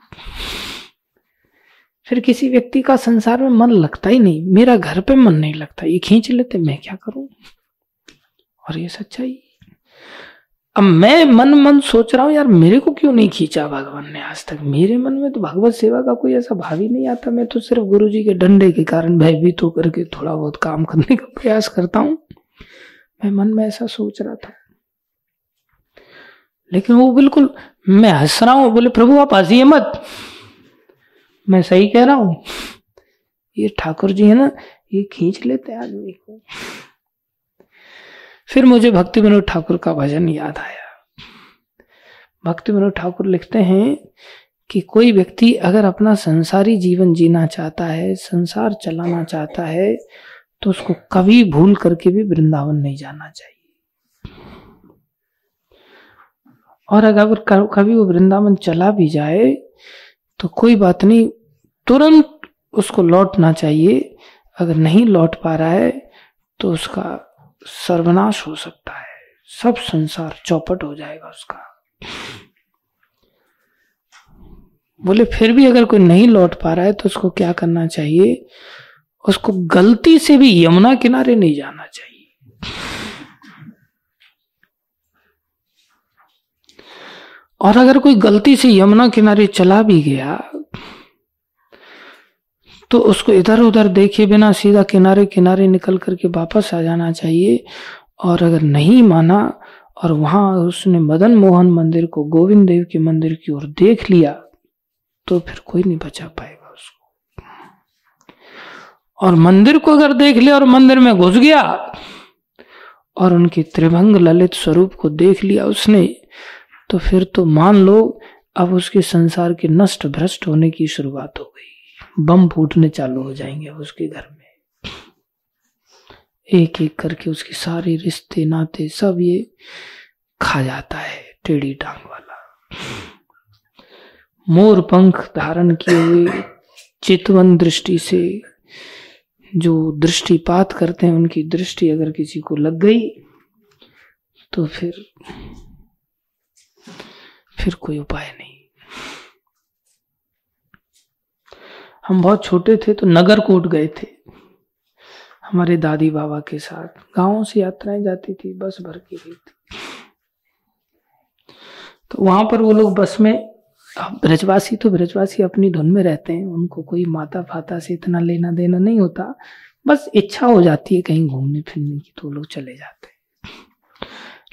फिर किसी व्यक्ति का संसार में मन लगता ही नहीं। मेरा घर पे मन नहीं लगता। ये खींच लेते, मैं क्या करूँ? और ये सच्चाई। अब मैं मन मन सोच रहा हूँ, यार मेरे को क्यों नहीं खींचा भगवान ने आज तक? मेरे मन में तो भगवत सेवा का कोई ऐसा भाव ही नहीं आता। मैं तो सिर्फ़ गुरु जी के डंडे के कारण भयभीत होकर के थोड़ा बहुत काम करने का प्रयास करता हूँ। मैं मन में ऐसा सोच रहा था। लेकिन वो बिल्कुल, मैं हंस रहा हूँ, बोले, प्रभु, आप हंसिए मत। मैं सही कह रहा हूँ। ये ठाकुर जी है ना, ये खींच लेते आदमी को। फिर मुझे भक्ति विनोद ठाकुर का भजन याद आया। भक्ति विनोद ठाकुर लिखते हैं कि कोई व्यक्ति अगर अपना संसारी जीवन जीना चाहता है, संसार चलाना चाहता है तो उसको कभी भूल करके भी वृंदावन नहीं जाना चाहिए। और अगर कभी वो वृंदावन चला भी जाए तो कोई बात नहीं, तुरंत उसको लौटना चाहिए। अगर नहीं लौट पा रहा है तो उसका सर्वनाश हो सकता है। सब संसार चौपट हो जाएगा उसका। बोले, फिर भी अगर कोई नहीं लौट पा रहा है तो उसको क्या करना चाहिए? उसको गलती से भी यमुना किनारे नहीं जाना चाहिए। और अगर कोई गलती से यमुना किनारे चला भी गया तो उसको इधर उधर देखे बिना सीधा किनारे किनारे निकल करके वापस आ जाना चाहिए। और अगर नहीं माना और वहाँ उसने मदन मोहन मंदिर को, गोविंद देव के मंदिर की ओर देख लिया तो फिर कोई नहीं बचा पाएगा उसको। और मंदिर को अगर देख लिया और मंदिर में घुस गया और उनके त्रिभंग ललित स्वरूप को देख लिया उसने तो फिर तो मान लो अब उसके संसार के नष्ट भ्रष्ट होने की शुरुआत हो गई। बम फूटने चालू हो जाएँगे उसके घर में। एक एक करके उसके सारे रिश्ते, नाते, सब ये खा जाता है टेढ़ी टांग वाला। मोर पंख धारण किए हुए चितवन दृष्टि से जो दृष्टिपात करते हैं, उनकी दृष्टि अगर किसी को लग गई तो फिर फिर कोई उपाय नहीं। हम बहुत छोटे थे तो नगर कोट गए थे। हमारे दादी बाबा के साथ। गाँवों से यात्राएँ जाती थी, बस भर के गई थी। तो वहाँ पर वो लोग बस में ब्रजवासी तो ब्रजवासी अपनी धुन में रहते हैं। उनको कोई माता फाता से इतना लेना देना नहीं होता। बस इच्छा हो जाती है कहीं घूमने फिरने की तो लोग चले जाते हैं।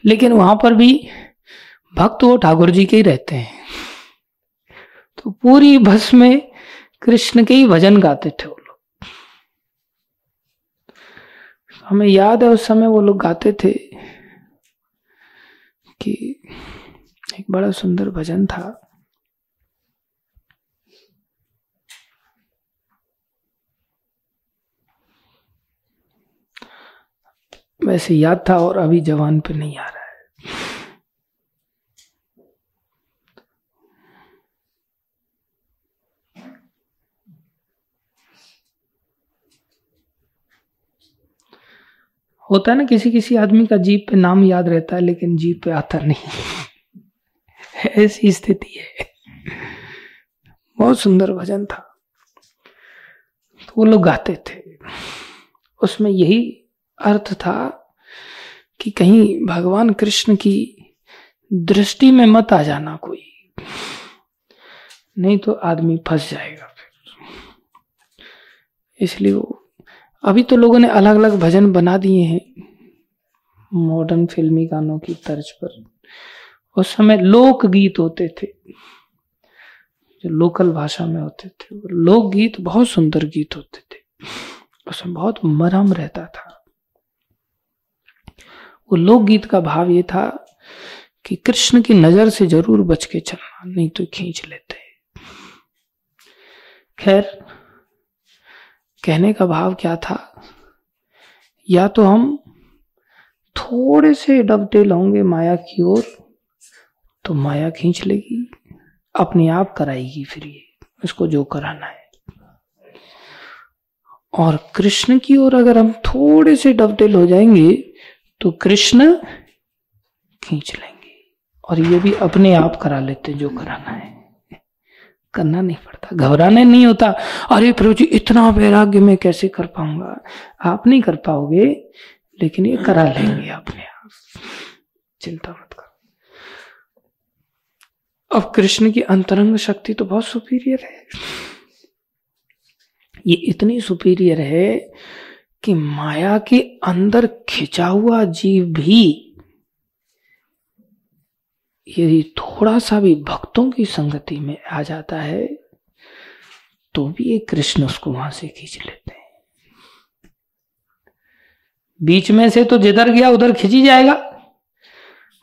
लेकिन वहाँ पर भी भक्त वो ठाकुर जी के ही रहते हैं। तो पूरी बस में कृष्ण के ही भजन गाते थे वो लोग। हमें याद है उस समय वो लोग गाते थे कि एक बड़ा सुंदर भजन था। वैसे याद था और अभी जवान पे नहीं आ रहा है होता है ना, किसी किसी आदमी का जीप पे नाम याद रहता है, लेकिन जीप पे आता नहीं ऐसी स्थिति है। बहुत सुंदर भजन था। तो वो लोग गाते थे। उसमें यही अर्थ था कि कहीं भगवान कृष्ण की दृष्टि में मत आ जाना कोई। नहीं तो आदमी फंस जाएगा फिर। इसलिए वो अभी तो लोगों ने अलग अलग भजन बना दिए हैं मॉडर्न फिल्मी गानों की तर्ज पर। उस समय लोक गीत होते थे, जो लोकल भाषा में होते थे। लोक गीत बहुत सुंदर गीत होते थे। उसमें बहुत मरम रहता था। वो लोकगीत का भाव ये था कि कृष्ण की नज़र से ज़रूर बच के चलना, नहीं तो खींच लेते। खैर कहने का भाव क्या था? या तो हम थोड़े से डबटेल होंगे माया की ओर तो माया खींच लेगी, अपने आप कराएगी फिर ये, इसको जो कराना है। और कृष्ण की ओर अगर हम थोड़े से डबटेल हो जाएँगे तो कृष्ण खींच लेंगे। और ये भी अपने आप करा लेते जो कराना है। करना नहीं पड़ता, घबराने नहीं होता। अरे प्रभु जी, इतना वैराग्य में कैसे कर पाऊँगा? आप नहीं कर पाओगे, लेकिन ये करा लेंगे अपने आप। चिंता मत करो। अब कृष्ण की अंतरंग शक्ति तो बहुत सुपीरियर है। ये इतनी सुपीरियर है कि माया के अंदर खिंचा हुआ जीव भी यदि थोड़ा सा भी भक्तों की संगति में आ जाता है तो भी ये कृष्ण उसको वहाँ से खींच लेते हैं। बीच में से तो जिधर गया, उधर खिंची जाएगा।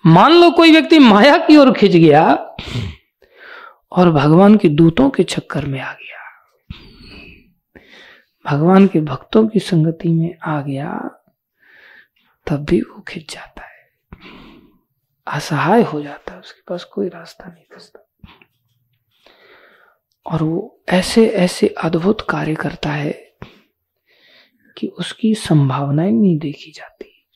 मान लो कोई व्यक्ति माया की ओर खींच गया और भगवान के दूतों के चक्कर में आ गया। भगवान के भक्तों की संगति में आ गया, तब भी वो खिंच जाता है। असहाय हो जाता है, उसके पास कोई रास्ता नहीं बचता। और वो ऐसे ऐसे अद्भुत कार्य करता है कि उसकी संभावनाएँ नहीं देखी जाती।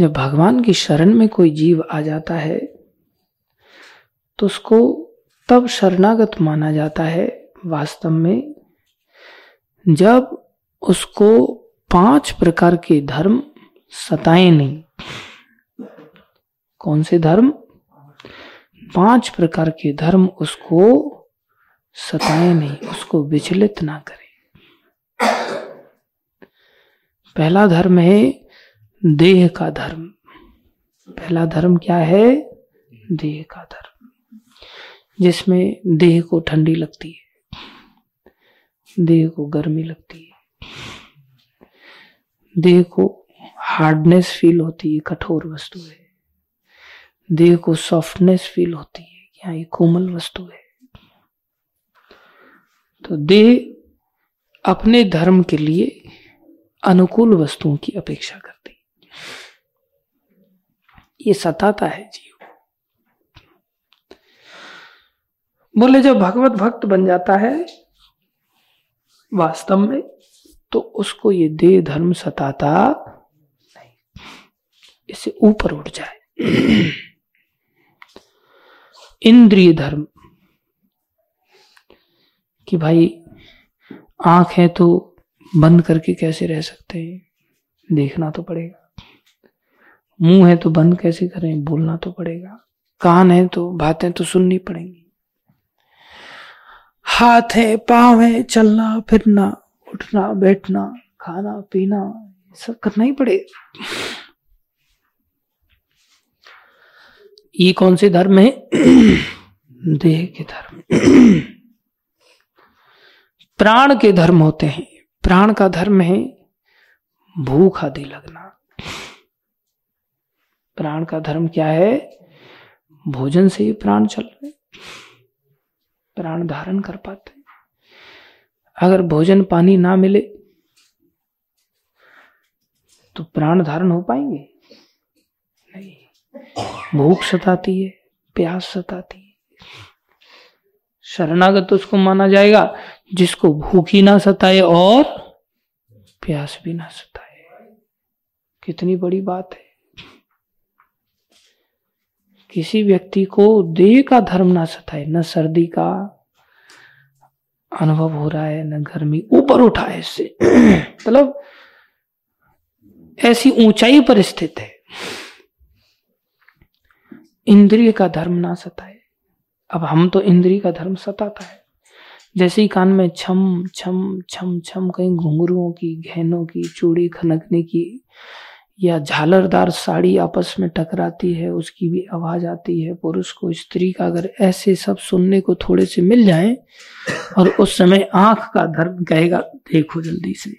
जब भगवान की शरण में कोई जीव आ जाता है तो उसको तब शरणागत माना जाता है वास्तव में जब उसको पाँच प्रकार के धर्म सताए नहीं। कौन से धर्म? पाँच प्रकार के धर्म उसको सताए नहीं, उसको विचलित ना करे। पहला धर्म है देह का धर्म। पहला धर्म क्या है? देह का धर्म, जिसमें देह को ठंडी लगती है, देह को गर्मी लगती है। देह को हार्डनेस फील होती है, कठोर वस्तु है। देह को सॉफ्टनेस फील होती है यहाँ ये कोमल वस्तु है। तो देह अपने धर्म के लिए अनुकूल वस्तुओं की अपेक्षा करती ये सताता है जीव बोले, जब भगवत भक्त बन जाता है, वास्तव में तो उसको ये देह धर्म सताता नहीं। इससे ऊपर उठ जाए। इंद्रिय धर्म कि भाई आँख है तो बंद करके कैसे रह सकते हैं? देखना तो पड़ेगा। मुँह है तो बंद कैसे करें? बोलना तो पड़ेगा। कान है तो बातें तो सुननी पड़ेंगी। हाथ है, पाँव है, चलना, फिरना उठना, बैठना, खाना, पीना सब करना ही पड़ेगा ये कौन से धर्म है? देह के धर्म। प्राण के धर्म होते हैं। प्राण का धर्म है भूख आदि लगना। प्राण का धर्म क्या है? भोजन से ही प्राण चल रहे प्राण धारण कर पाते अगर भोजन पानी ना मिले तो प्राण धारण हो पाएँगे? नहीं। भूख सताती है, प्यास सताती है। शरणागत उसको माना जाएगा, जिसको भूख ही ना सताए और प्यास भी ना सताए। कितनी बड़ी बात है। किसी व्यक्ति को देह का धर्म ना सताए, न सर्दी का अनुभव हो रहा है, न गर्मी ऊपर उठा है इससे। मतलब ऐसी ऊंचाई पर स्थित है। इंद्रिय का धर्म ना सताए। अब हम तो इंद्रिय का धर्म सताता है। जैसे ही कान में छम छम छम छम, कहीं घुंघरुओं की, गहनों की, चूड़ी खनकने की या झालरदार साड़ी आपस में टकराती है, उसकी भी आवाज़ आती है। पुरुष को स्त्री का अगर ऐसे सब सुनने को थोड़े से मिल जाए, और उस समय आँख का धर्म कहेगा, देखो जल्दी से।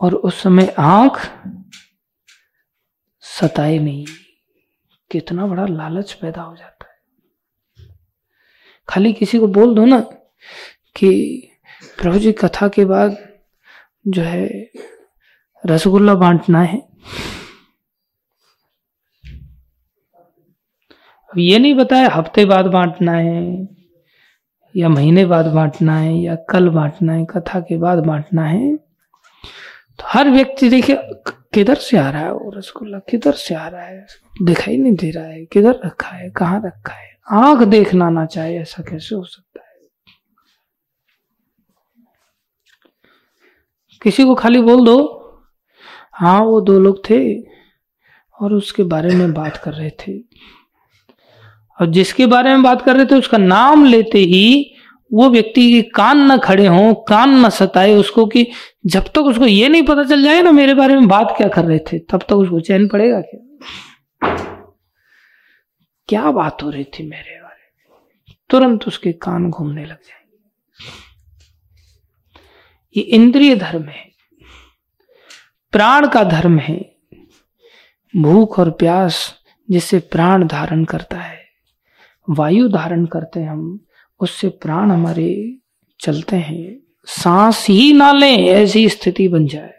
और उस समय आँख सताए नहीं। कितना बड़ा लालच पैदा हो जाता है। खाली किसी को बोल दो ना कि प्रभु जी कथा के बाद जो है, रसगुल्ला बांटना है। अब ये नहीं बताया, हफ़्ते बाद बांटना है, या महीने बाद बांटना है, या कल बांटना है, कथा के बाद बांटना है। तो हर व्यक्ति, देखिए किधर से आ रहा है वो रसगुल्ला? किधर से आ रहा है? दिखाई नहीं दे रहा है। किधर रखा है? कहाँ रखा है? आँख देखना ना चाहे, ऐसा कैसे हो सकता है? किसी को खाली बोल दो। हाँ वो दो लोग थे और उसके बारे में बात कर रहे थे। और जिसके बारे में बात कर रहे थे, उसका नाम लेते ही वो व्यक्ति के कान न खड़े हों, कान न सताए उसको कि जब तक उसको ये नहीं पता चल जाए ना मेरे बारे में बात क्या कर रहे थे, तब तक उसको चैन पड़ेगा क्या? क्या बात हो रही थी मेरे बारे में? तुरंत उसके कान घूमने लग जाए ये इंद्रिय धर्म है, प्राण का धर्म है, भूख और प्यास जिससे प्राण धारण करता है, वायु धारण करते हैं हम, उससे प्राण हमारे चलते हैं, सांस ही ना लें, ऐसी स्थिति बन जाए।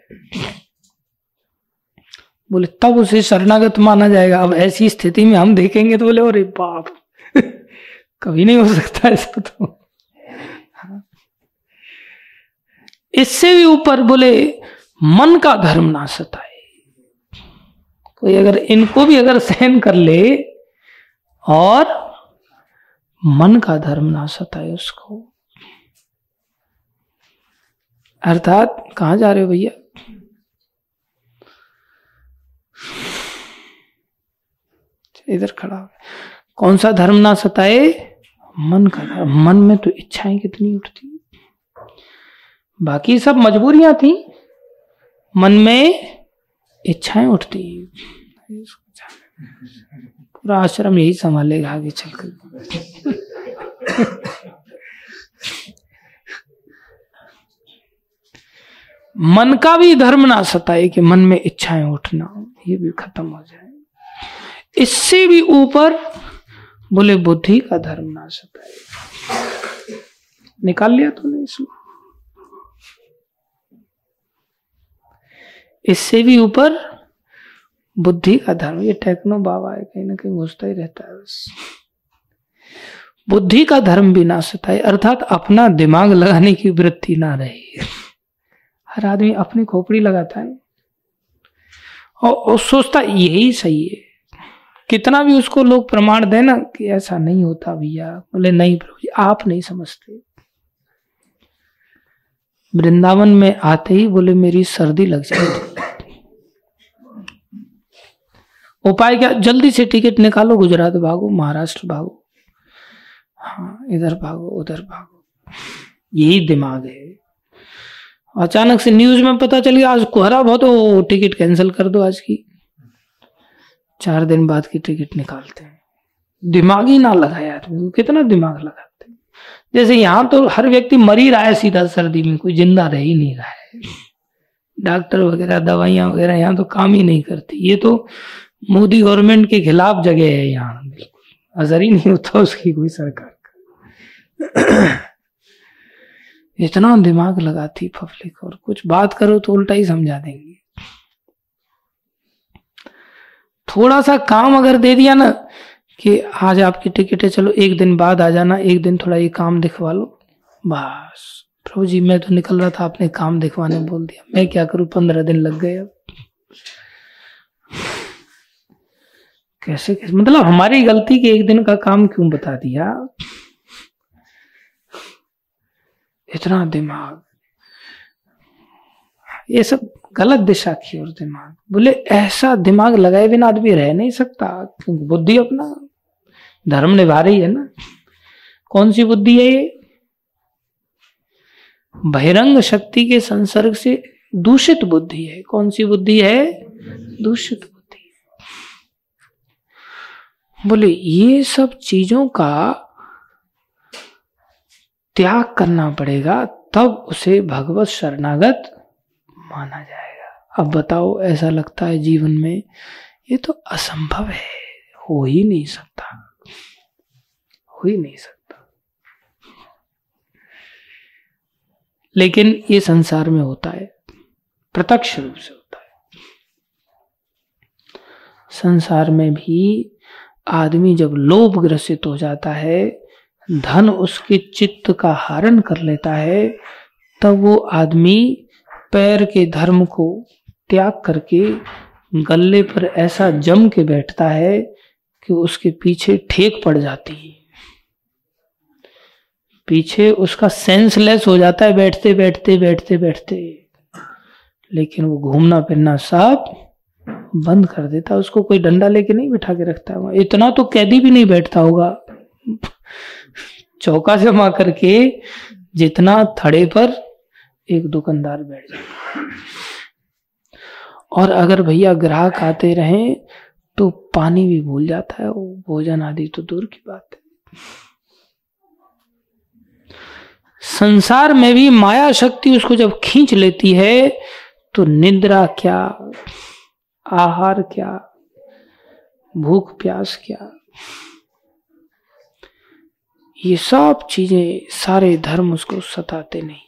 बोले, तब उसे शरणागत माना जाएगा, अब ऐसी स्थिति में हम देखेंगे तो बोले, अरे बाप, कभी नहीं हो सकता ऐसा तो। इससे भी ऊपर बोले, मन का धर्म ना सताए। कोई अगर इनको भी अगर सहन कर ले और मन का धर्म ना सताए उसको। अर्थात कहा जा रहे हो भैया? इधर खड़ा हो। कौन सा धर्म ना सताए? मन का धर्म। मन में तो इच्छाएँ कितनी उठती बाकी सब मजबूरियाँ थी। मन में इच्छाएँ उठती। पूरा आश्रम यही संभालेगा आगे चलकर। मन का भी धर्म ना सताए कि मन में इच्छाएँ उठना, ये भी खत्म हो जाए। इससे भी ऊपर बोले बुद्धि का धर्म ना सताए। निकाल लिया तूने इसमें। इससे भी ऊपर बुद्धि का धर्म ये टेक्नो बाबा है कहीं ना कहीं घुसता ही रहता है बस। बुद्धि का धर्म भी ना सताए अर्थात अपना दिमाग लगाने की वृत्ति ना रही। हर आदमी अपनी खोपड़ी लगाता है। और, और सोचता यही सही है। कितना भी उसको लोग प्रमाण दे ना कि ऐसा नहीं होता भैया बोले नहीं प्रभु जी आप नहीं समझते। वृंदावन में आते ही बोले मेरी सर्दी लग जाती उपाय क्या जल्दी से टिकट निकालो, गुजरात भागो, महाराष्ट्र भागो। हाँ इधर भागो, उधर भागो। यही दिमाग है। अचानक से न्यूज़ में पता चल गया, आज कोहरा बहुत हो, टिकट कैंसिल कर दो आज की। चार दिन बाद की टिकट निकालते हैं। दिमाग ही ना लगाया आदमी कितना दिमाग लगाते हैं। जैसे यहाँ तो हर व्यक्ति मर ही रहा है सीधा सर्दी में, कोई ज़िंदा रह ही नहीं रहा है। डॉक्टर वगैरह, दवाइयाँ वगैरह यहाँ तो काम ही नहीं करती। ये तो मोदी गवर्नमेंट के खिलाफ जगह है यहाँ, बिल्कुल। असर ही नहीं होता उसकी कोई सरकार का। इतना दिमाग लगाती पब्लिक, और कुछ बात करो तो उल्टा ही समझा देंगे। थोड़ा सा काम अगर दे दिया ना, कि आज आपकी टिकट है चलो एक दिन बाद आ जाना, एक दिन थोड़ा ये काम दिखवा लो। बस, प्रभु जी, मैं तो निकल रहा था, आपने काम दिखवाने बोल दिया। मैं क्या करूँ? पंद्रह दिन लग गए अब। कैसे कैसे? मतलब हमारी गलती के एक दिन का काम क्यों बता दिया? इतना दिमाग। ये सब गलत दिशा की ओर दिमाग। बोले, ऐसा दिमाग लगाए बिना आदमी रह नहीं सकता। क्योंकि बुद्धि अपना धर्म निभा रही है ना। कौन सी बुद्धि है ये? बहिरंग शक्ति के संसर्ग से दूषित बुद्धि है। कौन सी बुद्धि है? दूषित बोले, ये सब चीज़ों का त्याग करना पड़ेगा, तब उसे भगवत शरणागत माना जाएगा। अब बताओ, ऐसा लगता है जीवन में, ये तो असंभव है, हो ही नहीं सकता। हो ही नहीं सकता। लेकिन ये संसार में होता है, प्रत्यक्ष रूप से होता है। संसार में भी आदमी जब लोभ ग्रसित हो जाता है, धन उसके चित्त का हरण कर लेता है, तब वो आदमी पैर के धर्म को त्याग करके गले पर ऐसा जम के बैठता है कि उसके पीछे ठेक पड़ जाती है। पीछे उसका सेंसलेस हो जाता है बैठते बैठते बैठते बैठते। लेकिन वो घूमना फिरना सब बंद कर देता, उसको कोई डंडा लेके नहीं बिठा के रखता। है इतना तो कैदी भी नहीं बैठता होगा। चौका जमा करके जितना थड़े पर एक दुकानदार बैठ जाए। और अगर भैया ग्राहक आते रहे तो पानी भी भूल जाता है भोजन आदि तो दूर की बात है। संसार में भी माया शक्ति उसको जब खींच लेती है तो निद्रा क्या? आहार क्या? भूख प्यास क्या? ये सब चीज़ें सारे धर्म उसको सताते नहीं।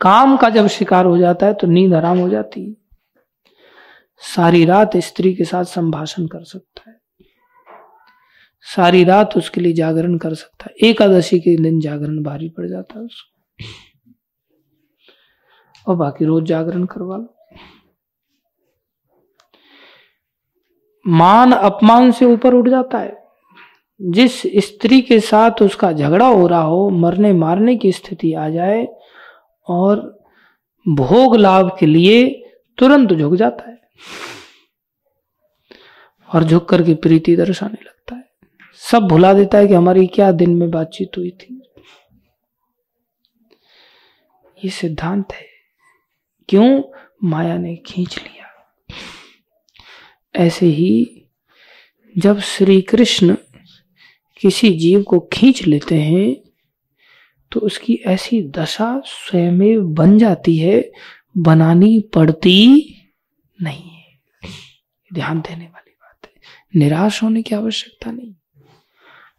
काम का जब शिकार हो जाता है तो नींद आराम हो जाती है। सारी रात स्त्री के साथ संभाषण कर सकता है। सारी रात उसके लिए जागरण कर सकता है। एकादशी के दिन जागरण भारी पड़ जाता है उसको। और बाकी रोज जागरण करवा लो। मान अपमान से ऊपर उठ जाता है। जिस स्त्री के साथ उसका झगड़ा हो रहा हो, मरने मारने की स्थिति आ जाए और भोग लाभ के लिए तुरंत झुक जाता है और झुक करके प्रीति दर्शाने लगता है। सब भुला देता है कि हमारी क्या दिन में बातचीत हुई थी। ये सिद्धांत है। क्यों? माया ने खींच लिया। ऐसे ही जब श्री कृष्ण किसी जीव को खींच लेते हैं तो उसकी ऐसी दशा स्वयं बन जाती है, बनानी पड़ती नहीं है। ध्यान देने वाली बात है। निराश होने की आवश्यकता नहीं।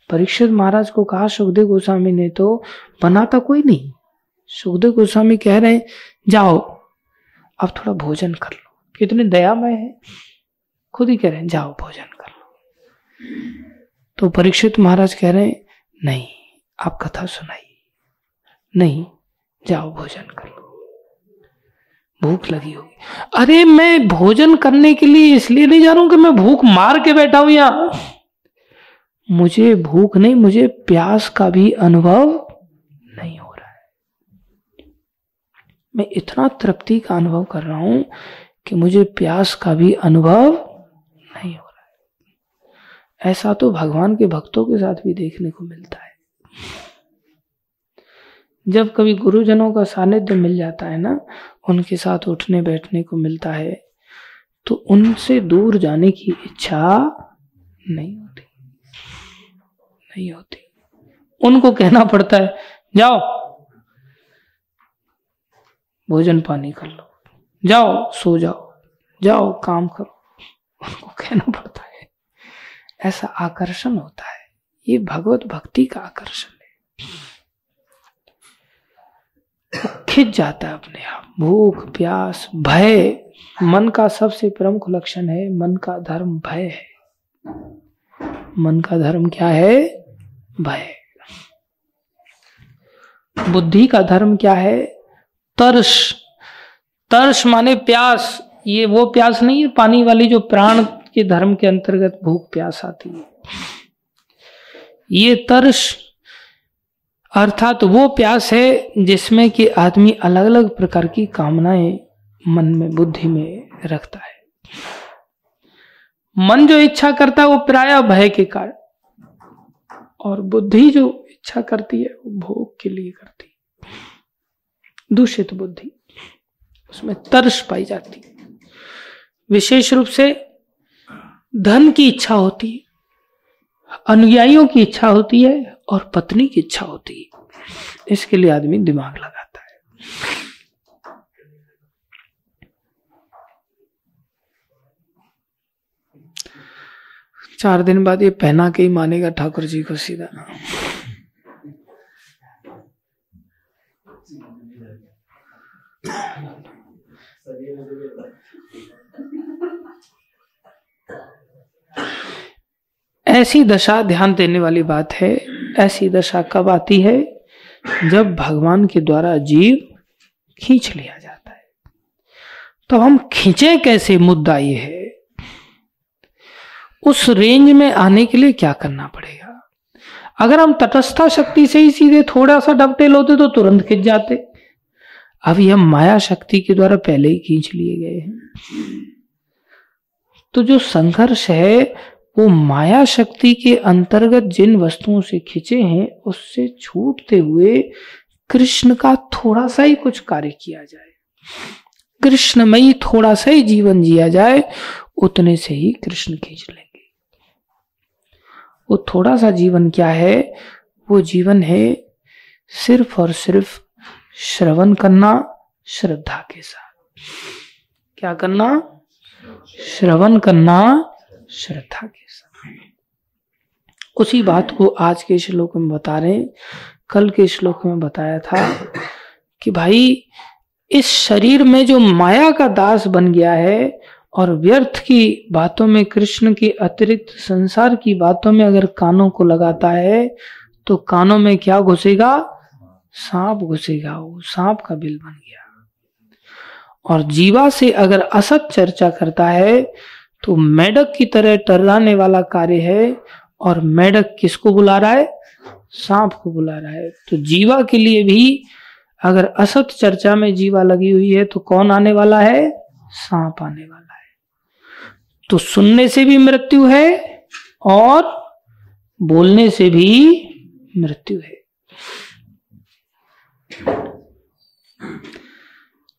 परीक्षित महाराज को कहा, सुखदेव गोस्वामी ने तो बनाता कोई नहीं। सुखदेव गोस्वामी कह रहे हैं, जाओ, अब थोड़ा भोजन कर लो। कितने दयामय है। खुद ही कह रहे हैं, जाओ भोजन कर लो। तो परीक्षित महाराज कह रहे हैं, नहीं, आप कथा सुनाइए। नहीं, जाओ भोजन कर लो। भूख लगी होगी। अरे, मैं भोजन करने के लिए इसलिए नहीं जा रहा हूँ कि मैं भूख मार के बैठा हूँ यहाँ। मुझे भूख नहीं, मुझे प्यास का भी अनुभव नहीं हो रहा है। मैं इतना तृप्ति का अनुभव कर रहा हूँ कि मुझे प्यास का भी अनुभव ऐसा तो भगवान के भक्तों के साथ भी देखने को मिलता है। जब कभी गुरुजनों का सानिध्य मिल जाता है ना, उनके साथ उठने बैठने को मिलता है तो उनसे दूर जाने की इच्छा नहीं होती। नहीं होती। उनको कहना पड़ता है, जाओ, भोजन पानी कर लो। जाओ, सो जाओ। जाओ, काम करो। उनको कहना पड़ता है। ऐसा आकर्षण होता है। ये भगवत भक्ति का आकर्षण है। खिंच जाता है अपने आप। भूख, प्यास, भय, मन का सबसे प्रमुख लक्षण है, मन का धर्म भय है। मन का धर्म क्या है? भय। बुद्धि का धर्म क्या है? तर्श। तर्श माने प्यास। ये वो प्यास नहीं है, पानी वाली जो प्राण के धर्म के अंतर्गत भूख प्यास आती है। ये तर्श, अर्थात तो वो प्यास है जिसमें कि आदमी अलग अलग प्रकार की कामनाएँ मन में, बुद्धि में रखता है। मन जो इच्छा करता है वो प्राय भय के कारण, और बुद्धि जो इच्छा करती है वो भोग के लिए करती है। दूषित बुद्धि, उसमें तर्श पाई जाती है। विशेष रूप से धन की इच्छा होती है, अनुयायियों की इच्छा होती है और पत्नी की इच्छा होती है। इसके लिए आदमी दिमाग लगाता है। चार दिन बाद ये पहना के ही मानेगा ठाकुर जी को सीधा। ऐसी दशा ध्यान देने वाली बात है। ऐसी दशा कब आती है? जब भगवान के द्वारा जीव खींच लिया जाता है। तो हम खींचे कैसे? मुद्दा ये है। उस रेंज में आने के लिए क्या करना पड़ेगा? अगर हम तटस्था शक्ति से ही सीधे थोड़ा सा डबटेल होते तो तुरंत खिंच जाते। अभी हम माया शक्ति के द्वारा पहले ही खींच लिए गए हैं। तो जो संघर्ष है, वो माया शक्ति के अंतर्गत जिन वस्तुओं से खिंचे हैं, उससे छूटते हुए कृष्ण का थोड़ा सा ही कुछ कार्य किया जाए। कृष्णमयी थोड़ा सा ही जीवन जिया जाए, उतने से ही कृष्ण खींच लेंगे। वो थोड़ा सा जीवन क्या है? वो जीवन है सिर्फ़ और सिर्फ़ श्रवण करना, श्रद्धा के साथ। क्या करना? श्रवण करना श्रद्धा के साथ। उसी बात को आज के श्लोक में बता रहे कल के श्लोक में बताया था कि भाई, इस शरीर में जो माया का दास बन गया है और व्यर्थ की बातों में, कृष्ण की अतिरिक्त संसार की बातों में अगर कानों को लगाता है तो कानों में क्या घुसेगा? सांप घुसेगा, वो सांप का बिल बन गया। और जीवा से अगर असत चर्चा करता है तो मेढक की तरह टर्राने वाला कार्य है। और मेढक किसको बुला रहा है? सांप को बुला रहा है। तो जीवा के लिए भी अगर असत चर्चा में जीवा लगी हुई है तो कौन आने वाला है? सांप आने वाला है। तो सुनने से भी मृत्यु है और बोलने से भी मृत्यु है।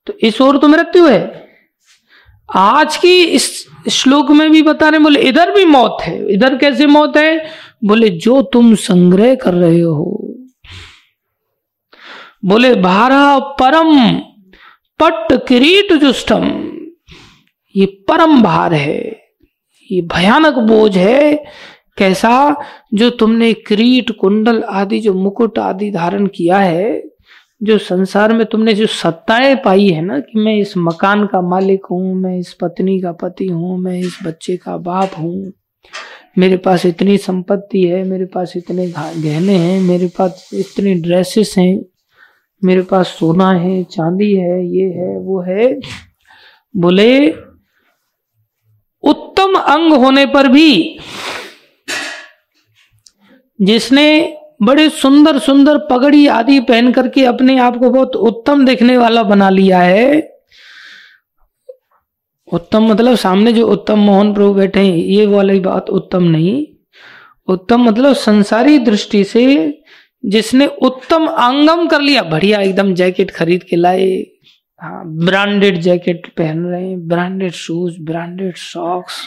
तो इस ओर तो मृत्यु है आज की इस श्लोक में भी बता रहे बोले, इधर भी मौत है। इधर कैसे मौत है? बोले, जो तुम संग्रह कर रहे हो। बोले, भारा परम पट किरीट जुष्टम। ये परम भार है। ये भयानक बोझ है। कैसा? जो तुमने क्रीट, कुंडल आदि, जो मुकुट आदि धारण किया है जो संसार में तुमने जो सत्ताएँ पाई है ना कि मैं इस मकान का मालिक हूँ, मैं इस पत्नी का पति हूँ, मैं इस बच्चे का बाप हूँ। मेरे पास इतनी संपत्ति है, मेरे पास इतने गहने हैं, मेरे पास इतनी ड्रेसेस हैं, मेरे पास सोना है, चांदी है, ये है, वो है। बोले, उत्तम अंग होने पर भी जिसने बड़े सुंदर सुंदर पगड़ी आदि पहन करके अपने आप को बहुत उत्तम देखने वाला बना लिया है। उत्तम मतलब सामने जो उत्तम मोहन प्रभु बैठे हैं, ये वाली बात उत्तम नहीं। उत्तम मतलब संसारी दृष्टि से जिसने उत्तम अंगम कर लिया, बढ़िया एकदम जैकेट खरीद के लाए। हाँ ब्रांडेड जैकेट पहन रहे हैं, ब्रांडेड शूज़, ब्रांडेड सॉक्स।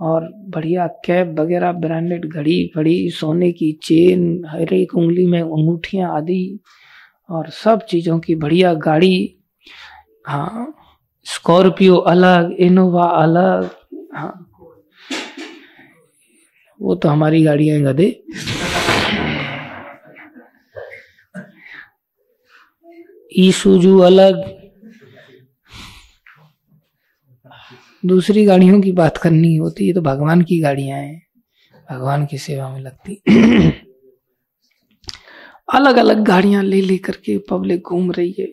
और बढ़िया कैप वगैरह, ब्रांडेड घड़ी, बड़ी सोने की चेन, हर एक उंगली में अंगूठियाँ आदि और सब चीज़ों की बढ़िया गाड़ी। हाँ स्कॉर्पियो अलग, इनोवा अलग हाँ। वो तो हमारी गाड़ियाँ गधे। ईसुजू अलग दूसरी गाड़ियों की बात करनी होती है तो भगवान की गाड़ियाँ हैं, भगवान की सेवा में लगती। अलग अलग गाड़ियाँ ले ले करके पब्लिक घूम रही है।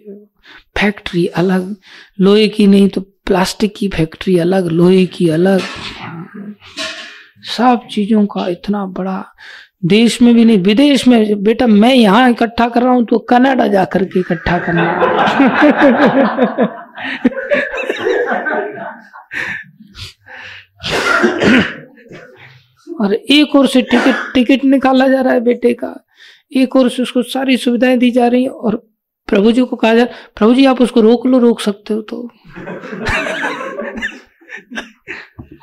फैक्ट्री अलग, लोहे की नहीं तो प्लास्टिक की फैक्ट्री अलग, लोहे की अलग। सब चीज़ों का इतना बड़ा, देश में भी नहीं, विदेश में, बेटा मैं यहाँ इकट्ठा कर रहा हूँ तो कनाडा जाकर के इकट्ठा करना। और एक और से टिकट टिकट निकाला जा रहा है बेटे का। एक और से उसको सारी सुविधाएँ दी जा रही है और प्रभु जी को कहा जा रहा प्रभु जी आप उसको रोक लो, रोक सकते हो तो।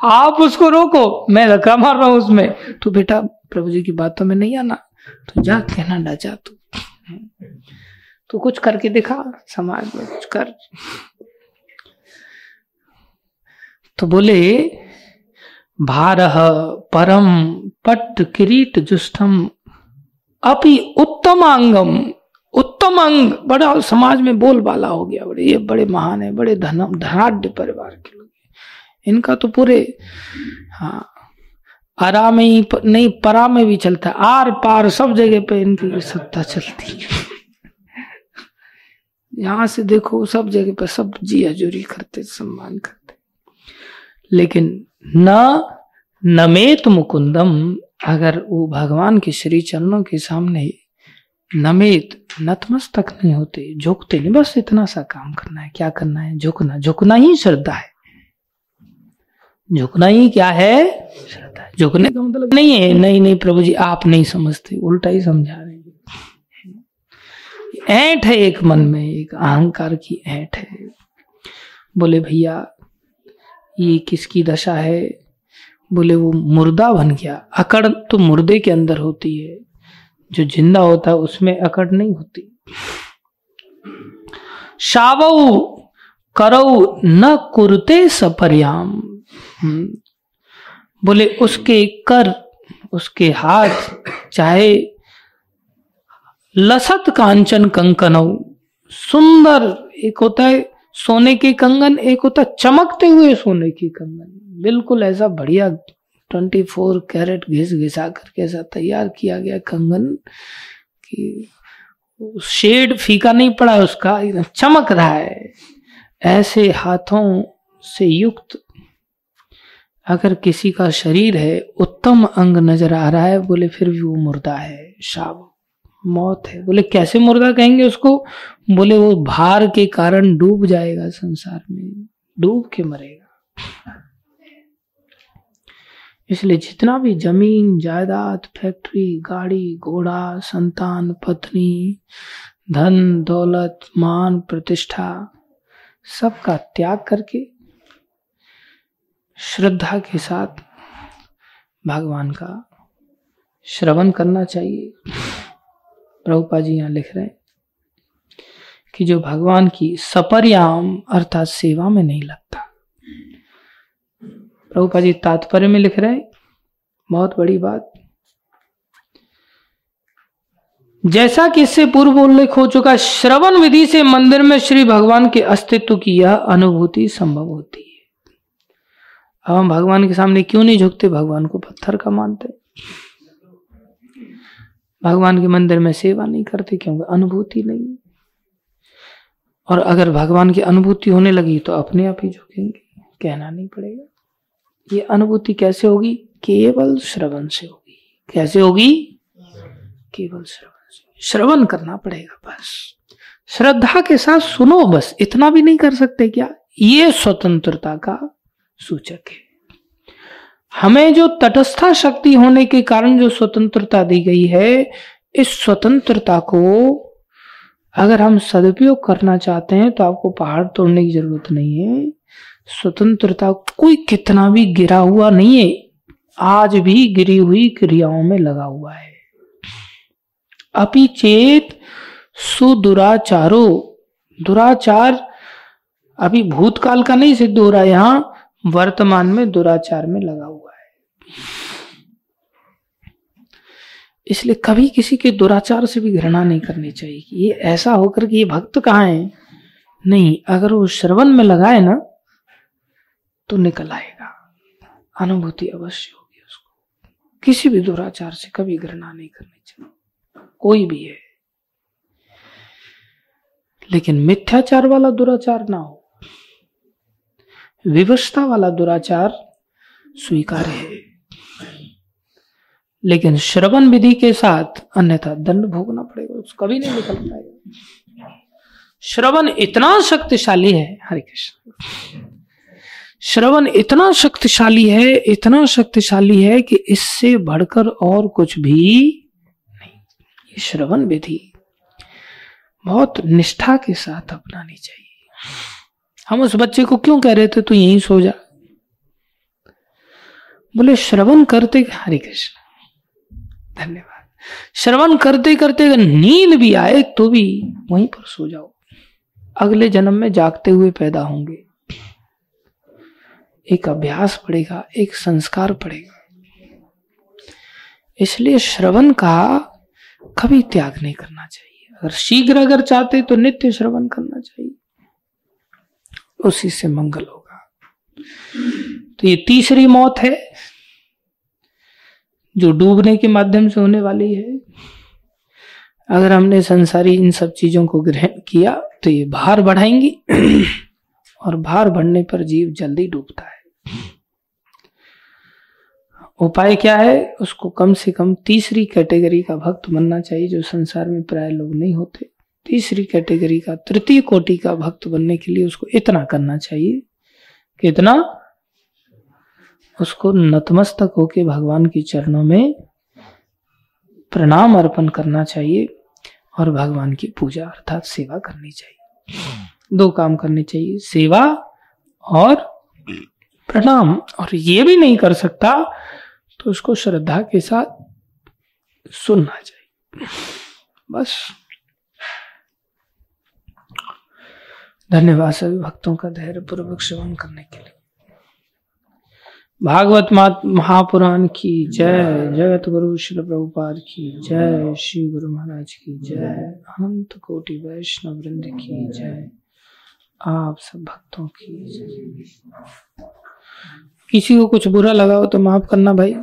आप उसको रोको, मैं धक्का मार रहा हूँ उसमें। तो बेटा, प्रभु जी की बातों में नहीं आना तो जा कहना जा तू तो कुछ करके दिखा, समाज में कुछ कर। तो बोले भार परम पट किरीट जुष्टम अपि उत्तम अंगम उत्तम अंग बड़ा समाज में बोलबाला हो गया, बड़े, ये बड़े महान है, बड़े धन, धनाढ़ परिवार के लोग इनका तो पूरे हाँ आरा में ही नहीं परा में भी चलता आर पार सब जगह पे इनकी सत्ता चलती है। यहाँ से देखो, सब जगह पे सब जी हजूरी करते, सम्मान करते। लेकिन न नमेत मुकुंदम, अगर वो भगवान के श्री चरणों के सामने नमेत, नतमस्तक नहीं होते, झुकते नहीं, बस इतना सा काम करना है। क्या करना है? झुकना झुकना ही श्रद्धा है। झुकना ही क्या है? श्रद्धा झुकने का मतलब नहीं है, नहीं नहीं, प्रभु जी, आप नहीं समझते, उल्टा ही समझा रहे ऐठ है एक मन में, एक अहंकार की ऐठ है। बोले, भैया ये किसकी दशा है? बोले, वो मुर्दा बन गया। अकड़ तो मुर्दे के अंदर होती है। जो ज़िंदा होता है, उसमें अकड़ नहीं होती। शावऊ करऊ न कुरते सपर्याम। हम्म। बोले, उसके कर, उसके हाथ, चाहे लसत कांचन कंकन। सुंदर एक होता है सोने के कंगन एक होता, चमकते हुए सोने की कंगन। बिल्कुल ऐसा बढ़िया ट्वेंटी फोर कैरेट घिस घिसा करके ऐसा तैयार किया गया कंगन कि शेड फीका नहीं पड़ा उसका चमक रहा है। ऐसे हाथों से युक्त अगर किसी का शरीर है, उत्तम अंग नज़र आ रहा है, बोले फिर भी वो मुर्दा है शाब मौत है। बोले, कैसे मुर्दा कहेंगे उसको? बोले, वो भार के कारण डूब जाएगा संसार में। डूब के मरेगा। इसलिए जितना भी ज़मीन, जायदाद, फैक्ट्री, गाड़ी, घोड़ा, संतान, पत्नी, धन, दौलत, मान, प्रतिष्ठा, सबका त्याग करके श्रद्धा के साथ भगवान का श्रवण करना चाहिए। प्रभुपा जी यहाँ लिख रहे हैं कि जो भगवान की सपरियाम अर्थात सेवा में नहीं लगता। प्रभुपा जी तात्पर्य में लिख रहे हैं, बहुत बड़ी बात। जैसा कि इससे पूर्व उल्लेख हो चुका, श्रवण विधि से मंदिर में श्री भगवान के अस्तित्व की यह अनुभूति संभव होती है। अब हम भगवान के सामने क्यों नहीं झुकते? भगवान को पत्थर का मानते भगवान के मंदिर में सेवा नहीं करते क्योंकि अनुभूति नहीं और अगर भगवान की अनुभूति होने लगी तो अपने आप ही झुकेंगे, कहना नहीं पड़ेगा। ये अनुभूति कैसे होगी? केवल श्रवण से होगी। कैसे होगी? केवल श्रवण से श्रवण करना पड़ेगा बस। श्रद्धा के साथ सुनो बस, इतना भी नहीं कर सकते क्या? ये स्वतंत्रता का सूचक है। हमें जो तटस्था शक्ति होने के कारण जो स्वतंत्रता दी गई है, इस स्वतंत्रता को अगर हम सदुपयोग करना चाहते हैं तो आपको पहाड़ तोड़ने की ज़रूरत नहीं है। स्वतंत्रता कोई कितना भी गिरा हुआ नहीं है, आज भी गिरी हुई क्रियाओं में लगा हुआ है। अपि चेत सुदुराचारो। दुराचार अभी भूतकाल का नहीं सिद्ध हो रहा है, यहाँ वर्तमान में दुराचार में लगा हुआ है। इसलिए कभी किसी के दुराचार से भी घृणा नहीं करनी चाहिए कि ये ऐसा होकर कि ये भक्त कहाँ है? नहीं, अगर वो श्रवण में लगाए ना तो निकल आएगा। अनुभूति अवश्य होगी उसको। किसी भी दुराचार से कभी घृणा नहीं करनी चाहिए। कोई भी है। लेकिन मिथ्याचार वाला दुराचार ना हो। विवशता वाला दुराचार स्वीकार है। लेकिन श्रवण विधि के साथ अन्यथा दंड भोगना पड़ेगा उसको कभी नहीं निकल पाएगा। श्रवण इतना शक्तिशाली है, हरे कृष्ण। श्रवण इतना शक्तिशाली है, इतना शक्तिशाली है कि इससे बढ़कर और कुछ भी नहीं। ये श्रवण विधि बहुत निष्ठा के साथ अपनानी चाहिए। हम उस बच्चे को क्यों कह रहे थे, तू यहीं सो जा? बोले, श्रवण करते हरे कृष्ण, धन्यवाद। श्रवण करते करते नींद भी आए तो भी वहीं पर सो जाओ। अगले जन्म में जागते हुए पैदा होंगे। एक अभ्यास पड़ेगा, एक संस्कार पड़ेगा। इसलिए श्रवण का कभी त्याग नहीं करना चाहिए। अगर शीघ्र अगर चाहते तो नित्य श्रवण करना चाहिए। उसी से मंगल होगा। तो ये तीसरी मौत है, जो डूबने के माध्यम से होने वाली है। अगर हमने संसारी इन सब चीज़ों को ग्रहण किया तो ये भार बढ़ाएँगी, और भार बढ़ने पर जीव जल्दी डूबता है। उपाय क्या है? उसको कम से कम तीसरी कैटेगरी का भक्त बनना चाहिए, जो संसार में प्राय लोग नहीं होते। तीसरी कैटेगरी का, तृतीय कोटि का भक्त बनने के लिए उसको इतना करना चाहिए कि इतना उसको नतमस्तक होके भगवान के चरणों में प्रणाम अर्पण करना चाहिए और भगवान की पूजा अर्थात सेवा करनी चाहिए। दो काम करने चाहिए, सेवा और प्रणाम। और ये भी नहीं कर सकता तो उसको श्रद्धा के साथ सुनना चाहिए। बस। धन्यवाद सभी भक्तों का धैर्य पूर्वक श्रवण करने के लिए। भागवत महापुराण की जय, जगत गुरु श्री प्रभुपाद की जय, श्री गुरु महाराज की जय, अनंत कोटि वैष्णव वृंद की जय। आप सब भक्तों की जय। किसी को कुछ बुरा लगा हो तो माफ़ करना भाई।